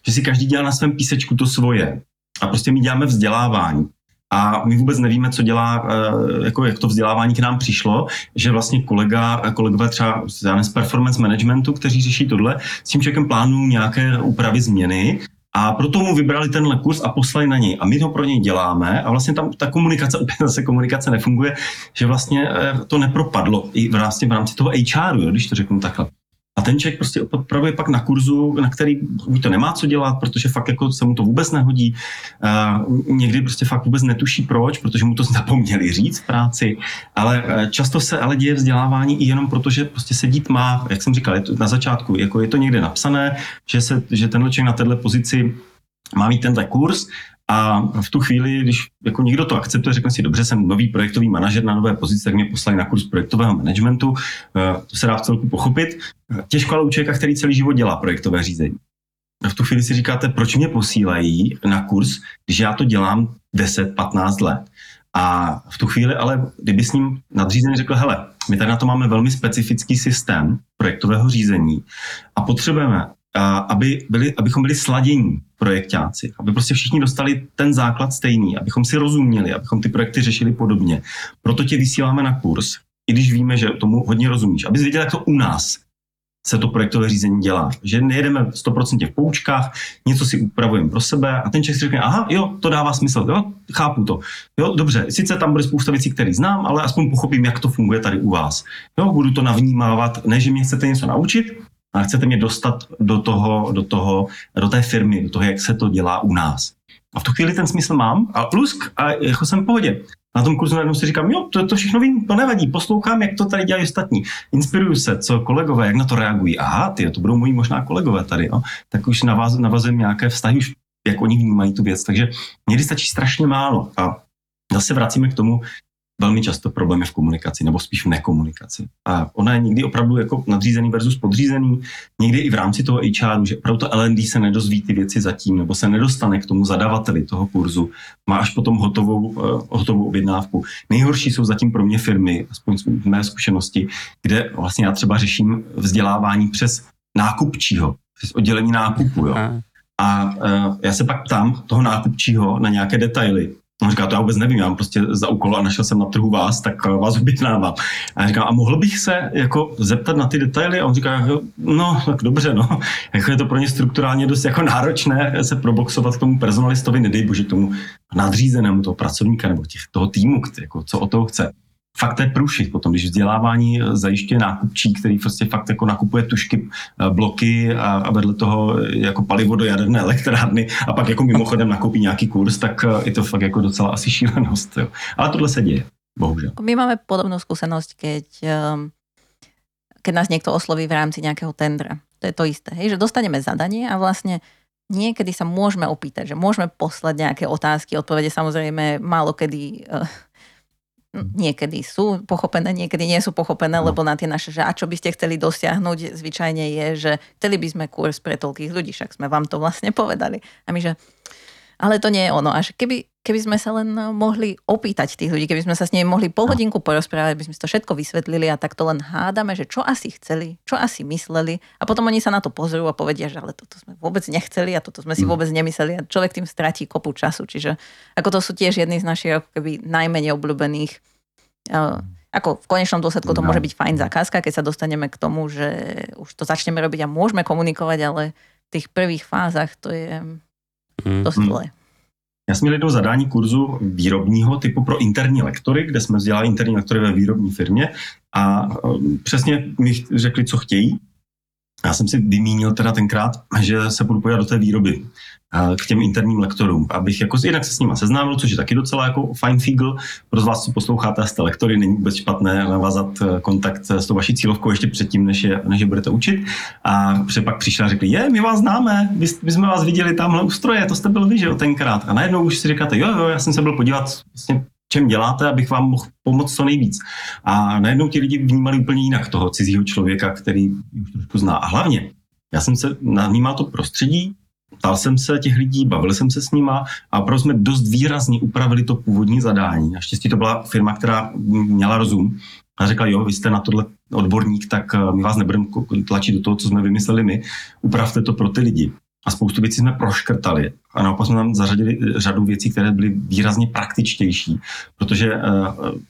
že si každý dělá na svém písečku to svoje. A prostě my děláme vzdělávání a my vůbec nevíme, co dělá, eh, jako jak to vzdělávání k nám přišlo, že vlastně kolega, kolegové třeba z performance managementu, kteří řeší tohle, s tím člověkem plánují nějaké úpravy změny a proto mu vybrali tenhle kurz a poslali na něj. A my to pro něj děláme a vlastně tam ta komunikace, <laughs> opět zase komunikace nefunguje, že vlastně eh, to nepropadlo i v rámci, v rámci toho HRu, když to řeknu takhle. A ten člověk prostě opravdu je pak na kurzu, na který buď to nemá co dělat, protože fakt jako se mu to vůbec nehodí. Uh, někdy prostě fakt vůbec netuší proč, protože mu to <laughs> zapomněli říct v práci. Ale uh, často se ale děje vzdělávání i jenom proto, že prostě sedít má, jak jsem říkal, je to na začátku, jako je to někde napsané, že, se, že tenhle člověk na této pozici má mít tenhle kurz a v tu chvíli, když jako někdo to akceptuje, řekne si, dobře, jsem nový projektový manažer na nové pozici, tak mě poslali na kurz projektového managementu, eh, to se dá v celku pochopit. Těžko ale u člověka, který celý život dělá projektové řízení. A v tu chvíli si říkáte, proč mě posílají na kurz, když já to dělám 10-15 let. A v tu chvíli ale, kdyby s ním nadřízený řekl, hele, my tady na to máme velmi specifický systém projektového řízení a potřebujeme, aby byli, abychom byli sladění projektáci, aby prostě všichni dostali ten základ stejný, abychom si rozuměli, abychom ty projekty řešili podobně. Proto tě vysíláme na kurz, i když víme, že tomu hodně rozumíš, abys věděl, jak to u nás se to projektové řízení dělá. Že nejedeme 100% v poučkách, něco si upravujeme pro sebe a ten člověk si řekne, aha, jo, to dává smysl, jo, chápu to. Jo, dobře, sice tam bude spousta věcí, které znám, ale aspoň pochopím, jak to funguje tady u vás. Jo, budu to navnímávat, ne, že mě chcete něco naučit, a chcete mě dostat do toho, do toho, do té firmy, do toho, jak se to dělá u nás. A v tu chvíli ten smysl mám a plusk a jako jsem v pohodě. Na tom kurzu najednou si říkám, jo, to, to všechno vím, to nevadí, poslouchám, jak to tady dělají ostatní. Inspiruju se, co kolegové, jak na to reagují. Aha, ty, to budou moji možná kolegové tady, jo. Tak už navaz, navazujeme nějaké vztahy, už jak oni vnímají tu věc. Takže někdy stačí strašně málo. A zase vracíme k tomu, velmi často problémy v komunikaci, nebo spíš v nekomunikaci. A ona je někdy opravdu jako nadřízený versus podřízený, někdy i v rámci toho HRu, že opravdu to LND se nedozví ty věci zatím, nebo se nedostane k tomu zadavateli toho kurzu, má až potom hotovou, uh, hotovou objednávku. Nejhorší jsou zatím pro mě firmy, aspoň z mé zkušenosti, kde vlastně já třeba řeším vzdělávání přes nákupčího, přes oddělení nákupu. Jo. A uh, já se pak ptám toho nákupčího na nějaké detaily, On říká, to já vůbec nevím, já mám prostě za úkol a našel jsem na trhu vás, tak eh, vás objednávám. A já říkám, a mohl bych se jako zeptat na ty detaily? A on říká, no, tak dobře, no. <laughs> Jako je to pro ně strukturálně dost jako náročné se proboxovat k tomu personalistovi, nedej bože k tomu nadřízenému toho pracovníka nebo těch, toho týmu, jako, co o toho chce fakt to je průšvih potom, když vzdělávání zajišťuje nákupčí, který prostě fakt jako nakupuje tušky, eh, bloky a, a vedle toho jako palivo do jaderné elektrárny a pak jako mimochodem nakoupí nějaký kurz, tak eh, je to fakt jako docela asi šílenost. Jo. Ale tohle se děje, bohužel. My máme podobnou zkušenost, keď, ehm, keď nás někdo osloví v rámci nějakého tendra. To je to isté, hej, že dostaneme zadanie a vlastně niekedy sa môžeme opýtať, že môžeme poslať nejaké otázky, odpovede samozrejme málo kedy niekedy sú pochopené, niekedy nie sú pochopené, no. lebo na tie naše, že a čo by ste chceli dosiahnuť, zvyčajne je, že chceli by sme kurz pre toľkých ľudí, však sme vám to vlastne povedali. A my, že ale to nie je ono. Až keby, keby sme sa len mohli opýtať tých ľudí, keby sme sa s nimi mohli pol hodinku porozprávať, by sme to všetko vysvetlili a tak to len hádame, že čo asi chceli, čo asi mysleli a potom oni sa na to pozrú a povedia, že ale toto sme vôbec nechceli a toto sme si mm. vôbec nemysleli a človek tým stratí kopu času. Čiže ako to sú tiež jedny z našich ako keby najmenej obľúbených uh, ako v konečnom dôsledku to no. môže byť fajn zakázka, keď sa dostaneme k tomu, že už to začneme robiť a môžeme komunikovať, ale těch prvých fázách to je dost Mm. zlé. Já jsem měl jednou zadání kurzu výrobního typu pro interní lektory, kde jsme vzdělali interní lektory ve výrobní firmě a um, přesně mi řekli, co chtějí. Já jsem si vymínil teda tenkrát, že se budu do té výroby k těm interním lektorům, abych jako jinak se s nima seznámil, což je taky docela jako fajn fígl. Pro vás, co posloucháte a jste lektory, není vůbec špatné navázat eh, kontakt s tou vaší cílovkou ještě předtím, než je, než je budete učit. A pak přišli a řekli, je, my vás známe, my, my jsme vás viděli tamhle u stroje, to jste byl vy, že jo, tenkrát. A najednou už si říkáte, jo, jo, já jsem se byl podívat, vlastně, čem děláte, abych vám mohl pomoct co nejvíc. A najednou ti lidi vnímali úplně jinak toho cizího člověka, který už trošku zná. A hlavně, já jsem se navnímal to prostředí, ptal jsem se těch lidí, bavil jsem se s nima a opravdu jsme dost výrazně upravili to původní zadání. Naštěstí to byla firma, která měla rozum a řekla, jo, vy jste na tohle odborník, tak eh, my vás nebudeme tlačit do toho, co jsme vymysleli my, upravte to pro ty lidi. A spoustu věcí jsme proškrtali a naopak jsme tam zařadili eh, řadu věcí, které byly výrazně praktičtější, protože uh,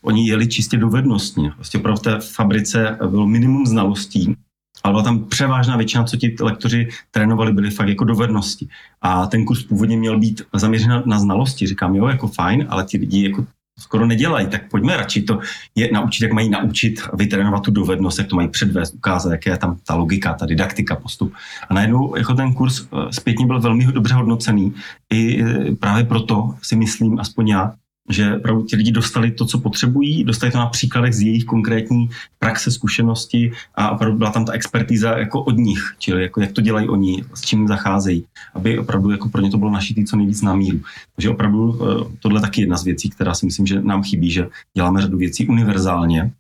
oni jeli čistě dovednostně. Vlastně opravdu v té fabrice bylo minimum znalostí, ale byla tam převážná většina, co ti lektoři trénovali, byly fakt jako dovednosti. A ten kurz původně měl být zaměřen na znalosti. Říkám, jo, jako fajn, ale ti lidi jako skoro nedělají, tak pojďme radši to je naučit, jak mají naučit, vytrénovat tu dovednost, jak to mají předvést, ukázat, jak je tam ta logika, ta didaktika, postup. A najednou jako ten kurz eh, zpětně byl velmi dobře hodnocený. I eh, právě proto si myslím, aspoň já, že opravdu ti lidi dostali to, co potřebují, dostali to na příkladech z jejich konkrétní praxe, zkušenosti a opravdu byla tam ta expertíza jako od nich, čili jako jak to dělají oni, s čím zacházejí, aby opravdu jako pro ně to bylo našitý co nejvíc na míru. Takže opravdu eh, tohle je taky jedna z věcí, která si myslím, že nám chybí, že děláme řadu věcí univerzálně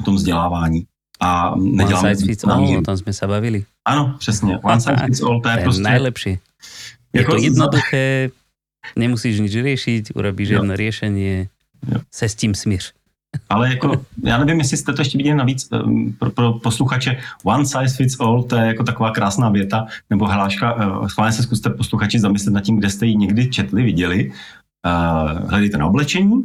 v tom vzdělávání a One neděláme size fits all, o tom jsme se bavili. Ano, přesně. One size fits all, to To je je prostě... najlepšie. Je Jako to za- jednoduché, nemusíš nič riešiť, urobíš Jo. jedno riešenie, Jo. se s tím smíř. Ale jako, já nevím, jestli jste to ještě viděli navíc um, pro, pro posluchače, one size fits all, to je jako taková krásná věta, nebo hláška, uh, schválně se zkuste posluchači zamyslet nad tím, kde jste ji někdy četli, viděli. Uh, hledejte na oblečení,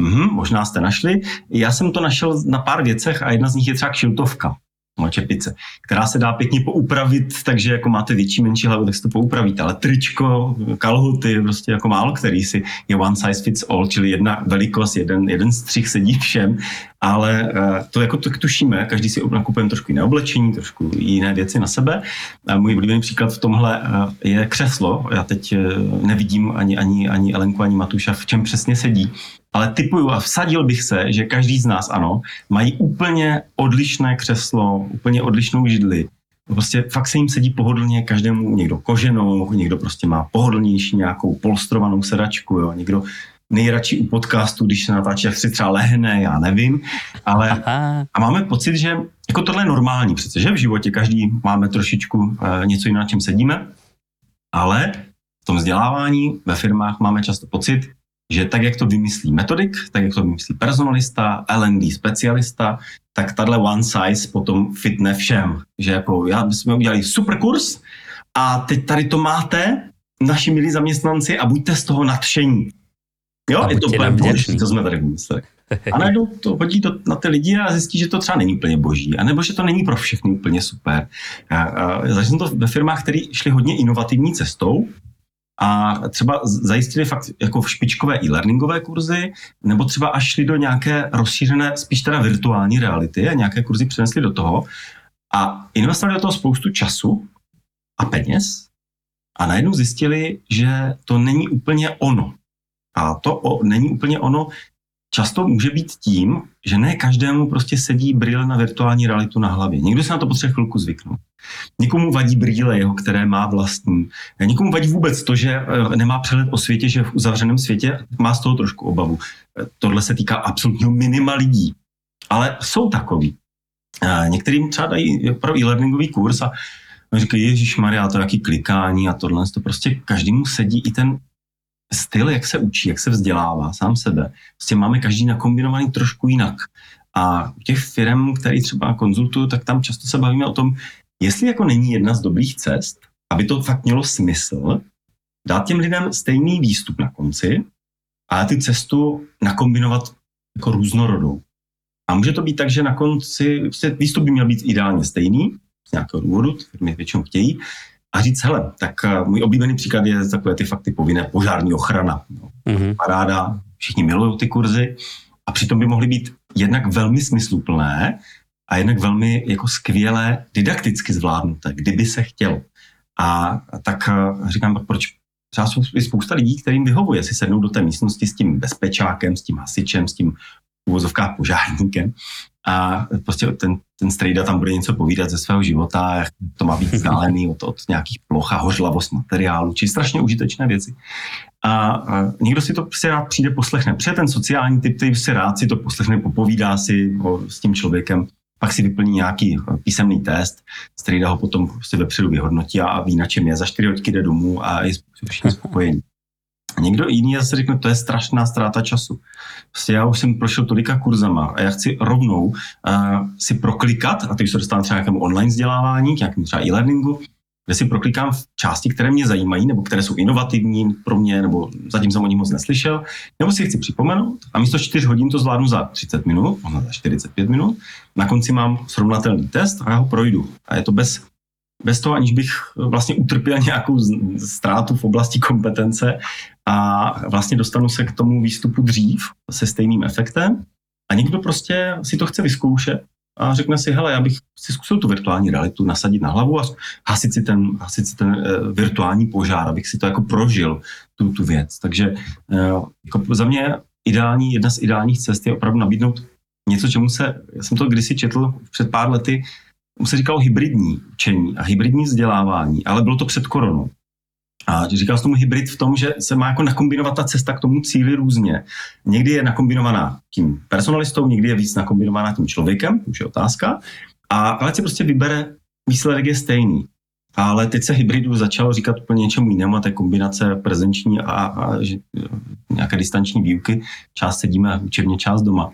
Mhm, možná jste našli. Já jsem to našel na pár věcech a jedna z nich je třeba kšiltovka, no, čepice, která se dá pěkně poupravit, takže jako máte větší, menší hlavu, tak si to poupravíte. Ale tričko, kalhoty, prostě jako málo který si je one size fits all, čili jedna velikost, jeden, jeden střih sedí všem, ale uh, to jako to tušíme, každý si nakupujeme trošku jiné oblečení, trošku jiné věci na sebe. A můj oblíbený příklad v tomhle uh, je křeslo. Já teď uh, nevidím ani, ani, ani Elenku, ani Matuša, v čem přesně sedí. Ale typuju a vsadil bych se, že každý z nás, ano, mají úplně odlišné křeslo, úplně odlišnou židli. Prostě fakt se jim sedí pohodlně, každému někdo koženou, někdo prostě má pohodlnější nějakou polstrovanou sedačku, jo, někdo nejradši u podcastu, když se natáčí, tak si třeba lehne, já nevím, ale Aha, a máme pocit, že jako tohle je normální přece, že v životě každý máme trošičku uh, něco jiného, na čem sedíme, ale v tom vzdělávání ve firmách máme často pocit, že tak, jak to vymyslí metodik, tak, jak to vymyslí personalista, L&D specialista, tak tahle one size potom fitne všem. Že jako já jsme udělali super kurz a teď tady to máte, naši milí zaměstnanci, a buďte z toho nadšení. Jo, A je to úplně boží, co jsme tady vymysleli. A najednou to hodí to na ty lidi a zjistí, že to třeba není úplně boží, anebo že to není pro všechny úplně super. A, a zažil jsem to ve firmách, které šly hodně inovativní cestou a třeba zajistili fakt jako v špičkové e-learningové kurzy, nebo třeba až šli do nějaké rozšířené, spíš teda virtuální reality a nějaké kurzy přenesli do toho a investovali do toho spoustu času a peněz a najednou zjistili, že to není úplně ono. A to o, není úplně ono často může být tím, že ne každému prostě sedí brýle na virtuální realitu na hlavě. Někdo se na to potřebuje chvilku zvyknout. Někomu vadí brýle jeho, které má vlastní. Někomu vadí vůbec to, že eh, nemá přehled o světě, že v uzavřeném světě má z toho trošku obavu. Eh, Tohle se týká absolutního minima lidí. Ale jsou takový. Některým třeba dají pro e-learningový kurz a říkají, Ježíš Maria, to jaký klikání a tohle. To prostě každému sedí i ten styl, jak se učí, jak se vzdělává sám sebe. Prostě máme každý nakombinovaný trošku jinak. A u těch firm, který třeba konzultuju, tak tam často se bavíme o tom, jestli jako není jedna z dobrých cest, aby to fakt mělo smysl, dát těm lidem stejný výstup na konci a ty cestu nakombinovat jako různorodou. A může to být tak, že na konci prostě výstup by měl být ideálně stejný, z nějakého důvodu, firmy většinou chtějí, a říct, hele, tak eh, můj oblíbený příklad je takové ty fakty povinné požární ochrana. No, mm-hmm. Paráda, všichni milují ty kurzy a přitom by mohly být jednak velmi smysluplné a jednak velmi jako skvěle didakticky zvládnuté, kdyby se chtělo. A tak eh, říkám, proč třeba jsou spousta lidí, kterým vyhovuje si sednout do té místnosti s tím bezpečákem, s tím hasičem, s tím uvozovkách požárníkem a prostě ten, ten strejda tam bude něco povídat ze svého života, jak to má být <laughs> vzdálený od, od nějakých ploch a hořlavost materiálu, či strašně užitečné věci. A, a někdo si to prostě rád přijde poslechne. Protože ten sociální typ, který si rád si to poslechne, popovídá si o, s tím člověkem, pak si vyplní nějaký písemný test, strejda ho potom si vepředu vyhodnotí a ví, na čem je. Za čtyři hodky jde domů a je všichni spokojení. Někdo jiný zase řekne, to je strašná ztráta času. Prostě já už jsem prošel tolika kurzama a já chci rovnou uh, si proklikat, a teď se dostávám třeba nějakému online vzdělávání, k nějakému třeba e-learningu, kde si proklikám v části, které mě zajímají, nebo které jsou inovativní pro mě, nebo zatím jsem o nich moc neslyšel, nebo si je chci připomenout a místo 4 hodin to zvládnu za 30 minut, možná za 45 minut. Na konci mám srovnatelný test a já ho projdu. A je to bez bez toho, aniž bych vlastně utrpěl nějakou ztrátu v oblasti kompetence a vlastně dostanu se k tomu výstupu dřív se stejným efektem a někdo prostě si to chce vyzkoušet a řekne si, hele, já bych si zkusil tu virtuální realitu nasadit na hlavu a hasit si ten, hasit si ten uh, virtuální požár, abych si to jako prožil, tu, tu věc. Takže uh, jako za mě ideální, jedna z ideálních cest je opravdu nabídnout něco, čemu se, já jsem to kdysi četl před pár lety, mu se říkalo hybridní učení a hybridní vzdělávání, ale bylo to před koronou. A říkal jsem tomu hybrid v tom, že se má jako nakombinovat ta cesta k tomu cíli různě. Někdy je nakombinovaná tím personalistou, někdy je víc nakombinovaná tím člověkem, už je otázka. A ale si prostě vybere, výsledek je stejný. Ale teď se hybridu začalo říkat úplně něčemu jinému, a to je kombinace prezenční a, a že, nějaké distanční výuky. Část sedíme učebně, část doma.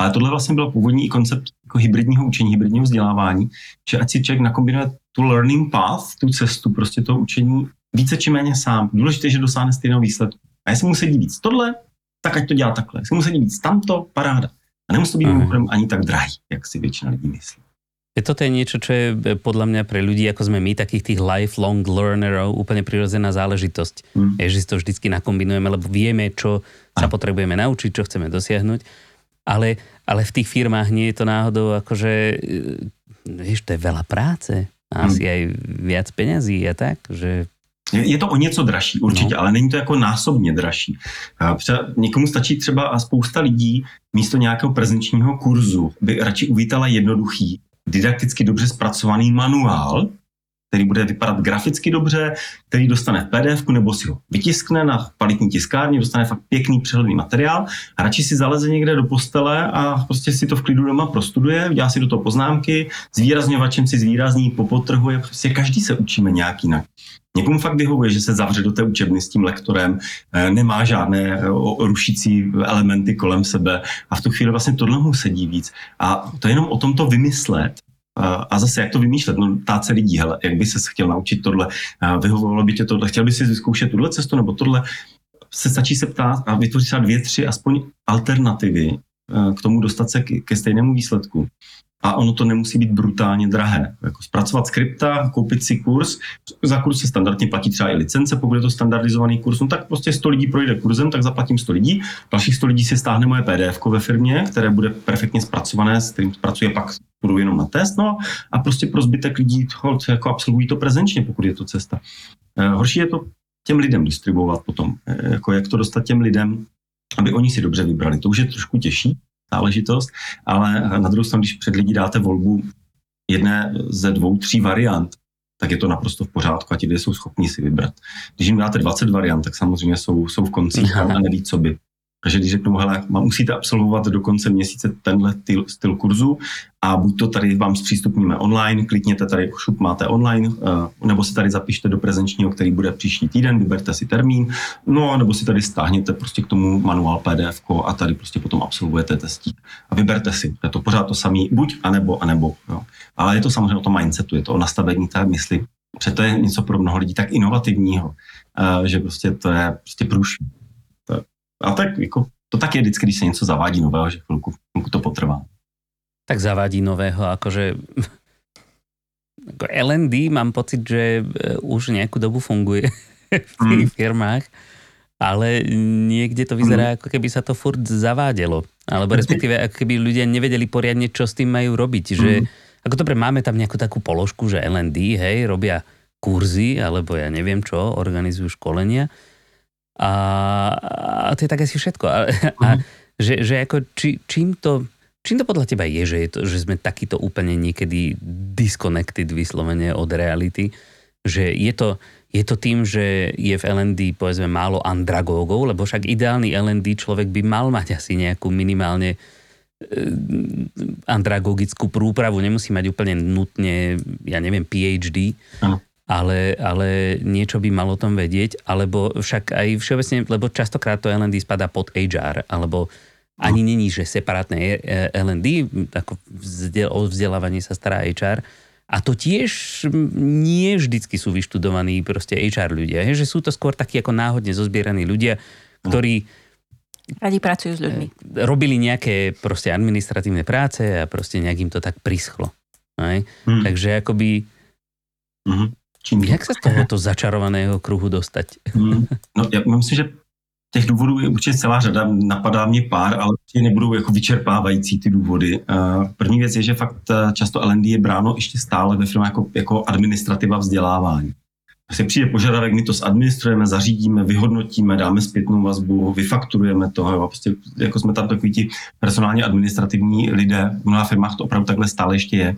Ale tohle vlastně byl původní koncept jako hybridního učení, hybridního vzdělávání, že ať si člověk nakombinuje tu learning path, tu cestu prostě toho učení více či méně sám. Důležité je, že dosáhne stejného výsledku. A jestli mu sedí víc tohle, tak ať to dělá takhle. Jestli mu sedí víc tamto, paráda. A nemusí to být mm. ani tak drahý, jak si většina lidí myslí. Je toto je niečo, čo je e, podľa mňa pre ľudí, ako sme my, takých tých lifelong learnerov, úplne prirodzená záležitosť. Mm. Je, že si to vždycky nakombinujeme, lebo vieme, čo sa potrebujeme naučiť, čo chceme dosiahnuť. Ale, ale v tých firmách nie je to náhodou akože, e, vieš, to je veľa práce. A asi mm. aj viac peňazí a tak, že je to o něco dražší, určitě, no. ale není to jako násobně dražší. Někomu stačí třeba a spousta lidí místo nějakého prezenčního kurzu by radši uvítala jednoduchý, didakticky dobře zpracovaný manuál, který bude vypadat graficky dobře, který dostane v PDF nebo si ho vytiskne na kvalitní tiskárně, dostane fakt pěkný přehledný materiál a radši si zaleze někde do postele a prostě si to v klidu doma prostuduje, dělá si do toho poznámky, zvýrazňovačem si zvýrazní, popotrhuje, prostě každý se učíme nějak jinak. Někomu fakt vyhovuje, že se zavře do té učebny s tím lektorem, eh, nemá žádné eh, rušící elementy kolem sebe a v tu chvíli vlastně tohle mu sedí víc. A to je jenom o tom to vymyslet a zase, jak to vymýšlet? No, ptát se lidí, hele, jak by se chtěl naučit tohle, vyhovovalo by tě tohle, chtěl by si vyzkoušet tuhle cestu nebo tohle, se stačí se ptát a vytvořit třeba dvě, tři aspoň alternativy k tomu dostat se ke stejnému výsledku a ono to nemusí být brutálně drahé. Jako zpracovat skripta, koupit si kurz, za kurz se standardně platí třeba i licence, pokud je to standardizovaný kurz, no tak prostě 100 lidí projde kurzem, tak zaplatím 100 lidí, dalších 100 lidí si stáhne moje PDF ve firmě, které bude perfektně zpracované, s kterým zpracuje pak budu jenom na test, no a prostě pro zbytek lidí hold, jako absolvují to prezenčně, pokud je to cesta. Eh, horší je to těm lidem distribuovat potom, eh, jako jak to dostat těm lidem, aby oni si dobře vybrali. To už je trošku těžší, záležitost, ale na druhou stranu, když před lidi dáte volbu jedné ze dvou, tří variant, tak je to naprosto v pořádku a ti lidé jsou schopni si vybrat. Když jim dáte 20 variant, tak samozřejmě jsou, jsou v koncích a neví, co by. Takže když řeknu, hele, musíte absolvovat do konce měsíce tenhle styl, styl kurzu a buď to tady vám zpřístupníme online, klikněte tady, šup máte online, uh, nebo si tady zapište do prezenčního, který bude příští týden, vyberte si termín, no nebo si tady stáhněte prostě k tomu manuál PDF a tady prostě potom absolvujete testík a vyberte si. Je to pořád to samý, buď anebo, anebo. Jo. Ale je to samozřejmě o tom mindsetu, je to o nastavení té mysli. Protože to je něco pro mnoho lidí tak inovativního, uh, že prostě to je prostě průšvih. A tak jako, to tak je vždycky, když se něco zavádí nového, že chvilku, chvilku to potrvá. Tak zavádí nového, akože ako LND mám pocit, že už nejakú dobu funguje v tých mm. firmách, ale niekde to vyzerá, mm. ako keby sa to furt zavádelo. Alebo respektíve, ako keby ľudia nevedeli poriadne, čo s tým majú robiť. Že, mm. ako dobre, máme tam nejakú takú položku, že LND, hej, robia kurzy, alebo ja neviem čo, organizujú školenia. A, a to je tak asi všetko. A, a že, že ako, či, čím to Čím to podľa teba je, že, je to, že sme takýto úplne niekedy disconnected vyslovene od reality? Že je to, je to tým, že je v LND povedzme málo andragógov, lebo však ideálny LND človek by mal mať asi nejakú minimálne e, andragogickú prúpravu, nemusí mať úplne nutne, ja neviem, PhD, ale, ale niečo by mal o tom vedieť, alebo však aj všeobecne, lebo častokrát to LND spadá pod HR, alebo ani není, že separátne L&D, ako o vzdelávanie sa stará HR. A to tiež nie vždycky sú vyštudovaní proste HR ľudia. Že sú to skôr takí ako náhodne zozbieraní ľudia, ktorí Radi pracujú s ľuďmi. E, robili nejaké proste administratívne práce a proste nejak im to tak prischlo. Hmm. Takže akoby... Hmm. Čím Jak sa z tohoto začarovaného kruhu dostať? Hmm. No, ja myslím, že Těch důvodů je určitě celá řada, napadá mě pár, ale určitě nebudou jako vyčerpávající ty důvody. První věc je, že fakt eh, často LND je bráno ještě stále ve firmě jako, jako administrativa vzdělávání. Se přijde požadavek, my to zadministrujeme, zařídíme, vyhodnotíme, dáme zpětnou vazbu, vyfakturujeme to. Jo. Prostě jako jsme tam takový ti personálně administrativní lidé, v mnoha firmách to opravdu takhle stále ještě je.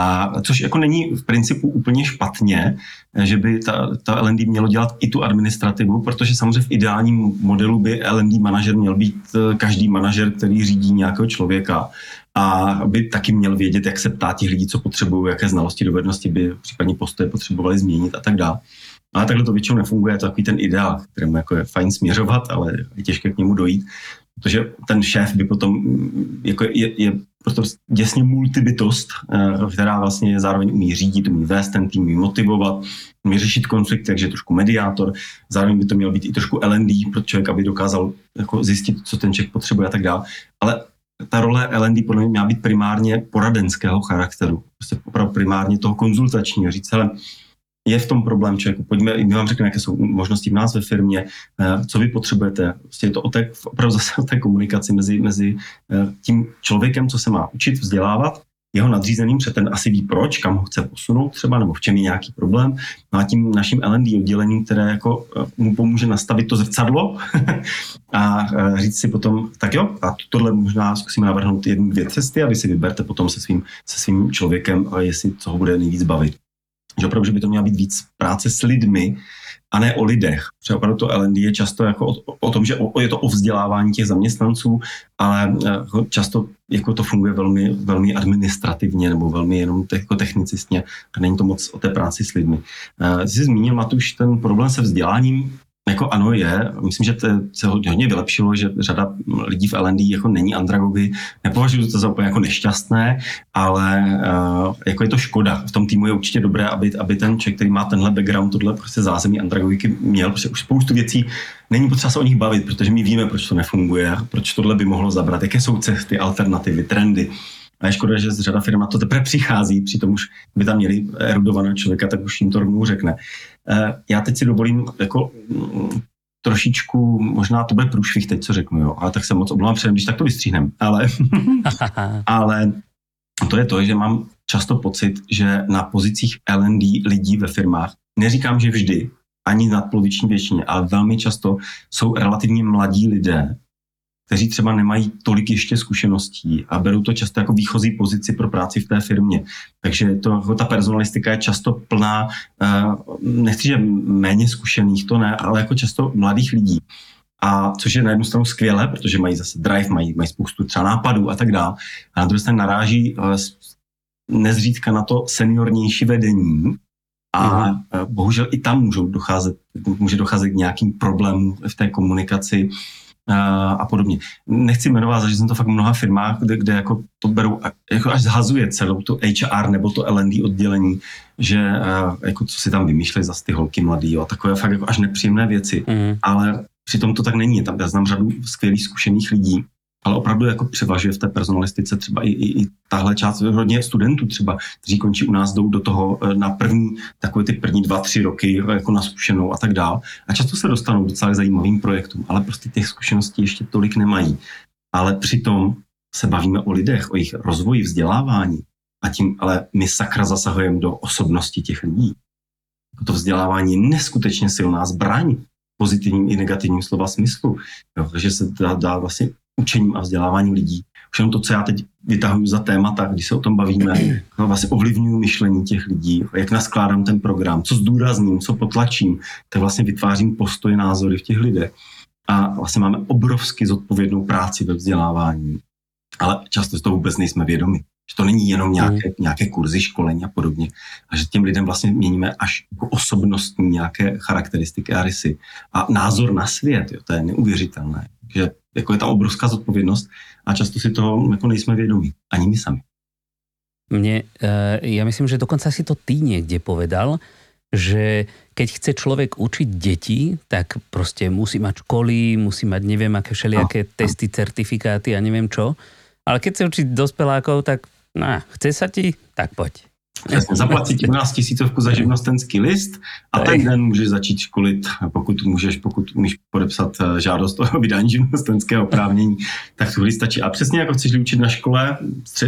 A což jako není v principu úplně špatně, že by ta, ta LND mělo dělat i tu administrativu, protože samozřejmě v ideálním modelu by LND manažer měl být eh, každý manažer, který řídí nějakého člověka a by taky měl vědět, jak se ptá těch lidí, co potřebují, jaké znalosti, dovednosti by případně postoje potřebovali změnit a tak dále. Ale takhle to většinou nefunguje, je to takový ten ideál, kterému jako je fajn směřovat, ale je těžké k němu dojít, protože ten šéf by potom, jako je, je proto děsně multibytost, eh, která vlastně zároveň umí řídit, umí vést ten tým, umí motivovat, umí řešit konflikty, takže je trošku mediátor. Zároveň by to měl být i trošku L&D pro člověk, aby dokázal jako zjistit, co ten člověk potřebuje a tak dále. Ale ta role L&D podle mě měla být primárně poradenského charakteru. Prostě opravdu primárně toho konzultačního. Říct, hele, je v tom problém člověku. Pojďme, my vám řekneme, jaké jsou možnosti v nás ve firmě, eh, co vy potřebujete. Prostě je to o té, opravdu <laughs> zase o té komunikaci mezi, mezi eh, tím člověkem, co se má učit, vzdělávat, jeho nadřízeným, protože ten asi ví proč, kam ho chce posunout třeba, nebo v čem je nějaký problém. No a tím naším L&D oddělením, které jako eh, mu pomůže nastavit to zrcadlo <laughs> a říct si potom, tak jo, a tohle možná zkusíme navrhnout jednu, dvě cesty a vy si vyberte potom se svým, se svým člověkem, jestli co ho bude nejvíc bavit že opravdu, že by to měla být víc práce s lidmi a ne o lidech. Protože opravdu to LND je často jako o, o tom, že o, je to o vzdělávání těch zaměstnanců, ale jako často jako to funguje velmi, velmi administrativně nebo velmi jenom jako technicistně a není to moc o té práci s lidmi. Uh, jsi zmínil, Matuš, ten problém se vzděláním. Jako ano je, myslím, že to se hodně vylepšilo, že řada lidí v LND jako není andragogy, nepovažuji to za úplně jako nešťastné, ale uh, jako je to škoda. V tom týmu je určitě dobré, aby, aby ten člověk, který má tenhle background, tohle prostě zázemí andragogiky měl, protože už spoustu věcí není potřeba se o nich bavit, protože my víme, proč to nefunguje, proč tohle by mohlo zabrat, jaké jsou cesty, alternativy, trendy. A je škoda, že z řada firma to teprve přichází, přitom už by tam měli erudovaného člověka, tak už jim to rovnou řekne. Eh, já teď si dovolím jako mm, trošičku, možná to bude průšvih teď, co řeknu, jo, ale tak se moc omlouvám předem, když tak to vystříhnem, ale, <laughs> ale to je to, že mám často pocit, že na pozicích L&D lidí ve firmách, neříkám, že vždy, ani nadpoloviční většině, ale velmi často jsou relativně mladí lidé, kteří třeba nemají tolik ještě zkušeností a berou to často jako výchozí pozici pro práci v té firmě. Takže to, jako ta personalistika je často plná, eh, nechci, že méně zkušených, to ne, ale jako často mladých lidí. A což je na jednu stranu skvělé, protože mají zase drive, mají, mají spoustu třeba nápadů a tak dále. A na druhé straně naráží eh, nezřídka na to seniornější vedení, a mm. bohužel i tam můžou docházet, může docházet k nějakým problémům v té komunikaci a podobně. Nechci jmenovat, že jsem to fakt v mnoha firmách, kde, kde jako to berou, jako až zhazuje celou tu HR nebo to L&D oddělení, že jako co si tam vymýšleli za ty holky mladý a takové fakt jako až nepříjemné věci. Mm. Ale přitom to tak není. Tam já znám řadu skvělých zkušených lidí, ale opravdu jako převažuje v té personalistice třeba i, i, i tahle část, hodně studentů třeba, kteří končí u nás, jdou do toho eh, na první, takové ty první dva, tři roky jako na zkušenou a tak dál. A často se dostanou docela zajímavým projektům, ale prostě těch zkušeností ještě tolik nemají. Ale přitom se bavíme o lidech, o jejich rozvoji, vzdělávání a tím, ale my sakra zasahujeme do osobnosti těch lidí. To vzdělávání je neskutečně silná zbraň pozitivním i negativním slova smyslu. Jo, takže se dá, dá vlastně učením a vzděláváním lidí. Všechno to, co já teď vytahuju za témata, když se o tom bavíme, no vlastně ovlivňuju myšlení těch lidí, jak naskládám ten program, co zdůrazním, co potlačím, tak vlastně vytvářím postoje, názory v těch lidech. A vlastně máme obrovsky zodpovědnou práci ve vzdělávání, ale často z toho vůbec nejsme vědomi. Že to není jenom nějaké, nějaké kurzy, školení a podobně. A že těm lidem vlastně měníme až jako osobnostní nějaké charakteristiky a rysy. A názor na svět, jo, to je neuvěřitelné. Že jako je tam obrovská zodpovědnost a často si toho jako nejsme vědomí. Ani my sami. Mne, uh, ja myslím, že dokonca si to ty niekde povedal, že keď chce človek učiť deti, tak prostě musí mať školy, musí mať neviem aké všelijaké no, testy, certifikáty a neviem čo. Ale keď chce učiť dospelákov, tak no, chce sa ti, tak poď. Přesně, zaplatí ti 12 tisícovku za živnostenský list a ten den můžeš začít školit, pokud můžeš, pokud umíš podepsat eh, žádost o <laughs> vydání živnostenského oprávnění, tak tu stačí. A přesně jako chceš učit na škole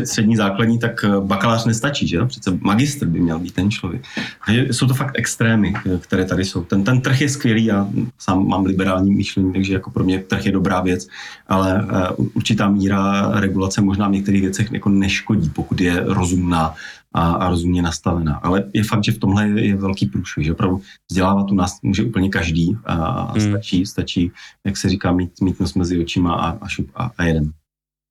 střední základní, tak eh, bakalář nestačí, že? Přece magistr by měl být ten člověk. Takže jsou to fakt extrémy, eh, které tady jsou. Ten, ten trh je skvělý, já sám mám liberální myšlení, takže jako pro mě trh je dobrá věc, ale určitá míra regulace možná v některých věcech jako neškodí, pokud je rozumná a, a rozumně nastavená. Ale je fakt, že v tomhle je, je velký průšvih, že opravdu vzdělávat u nás může úplně každý a hmm. stačí, stačí, jak se říká, mít, mít nos mezi očima a, a, šup, a, a jeden.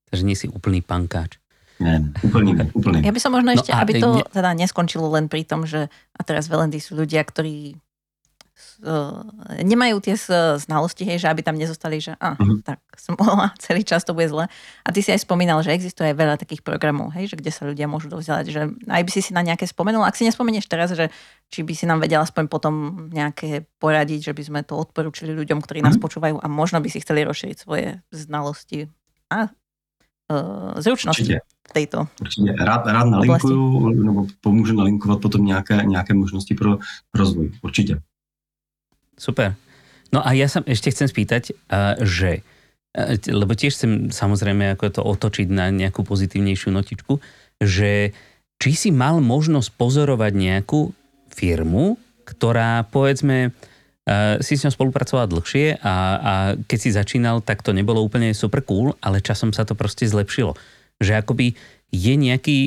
Takže nie si úplný pankáč. Ne, ne, úplný, úplný. Ja by som možno no ešte, no aby to teda neskončilo len pri tom, že a teraz Velendy sú ľudia, ktorí nemajú tie znalosti, hej, že aby tam nezostali, že a, uh-huh. tak som mohla, <laughs> celý čas to bude zle. A ty si aj spomínal, že existuje aj veľa takých programov, hej, že kde sa ľudia môžu dovzdelať, že aj by si si na nejaké spomenul. Ak si nespomenieš teraz, že či by si nám vedela aspoň potom nejaké poradiť, že by sme to odporúčili ľuďom, ktorí nás uh-huh. počúvajú a možno by si chceli rozšíriť svoje znalosti a uh, zručnosti. Určitě. Tejto Určitě. Rád, rád nalinkuju, nebo pomůžu nalinkovat potom nějaké, nějaké možnosti pro rozvoj. Určitě. Super. No a ja sa ešte chcem spýtať, že lebo tiež chcem samozrejme ako to otočiť na nejakú pozitívnejšiu notičku, že či si mal možnosť pozorovať nejakú firmu, ktorá povedzme si s ňou spolupracovala dlhšie a, a keď si začínal, tak to nebolo úplne super cool, ale časom sa to proste zlepšilo. Že akoby je nejaký,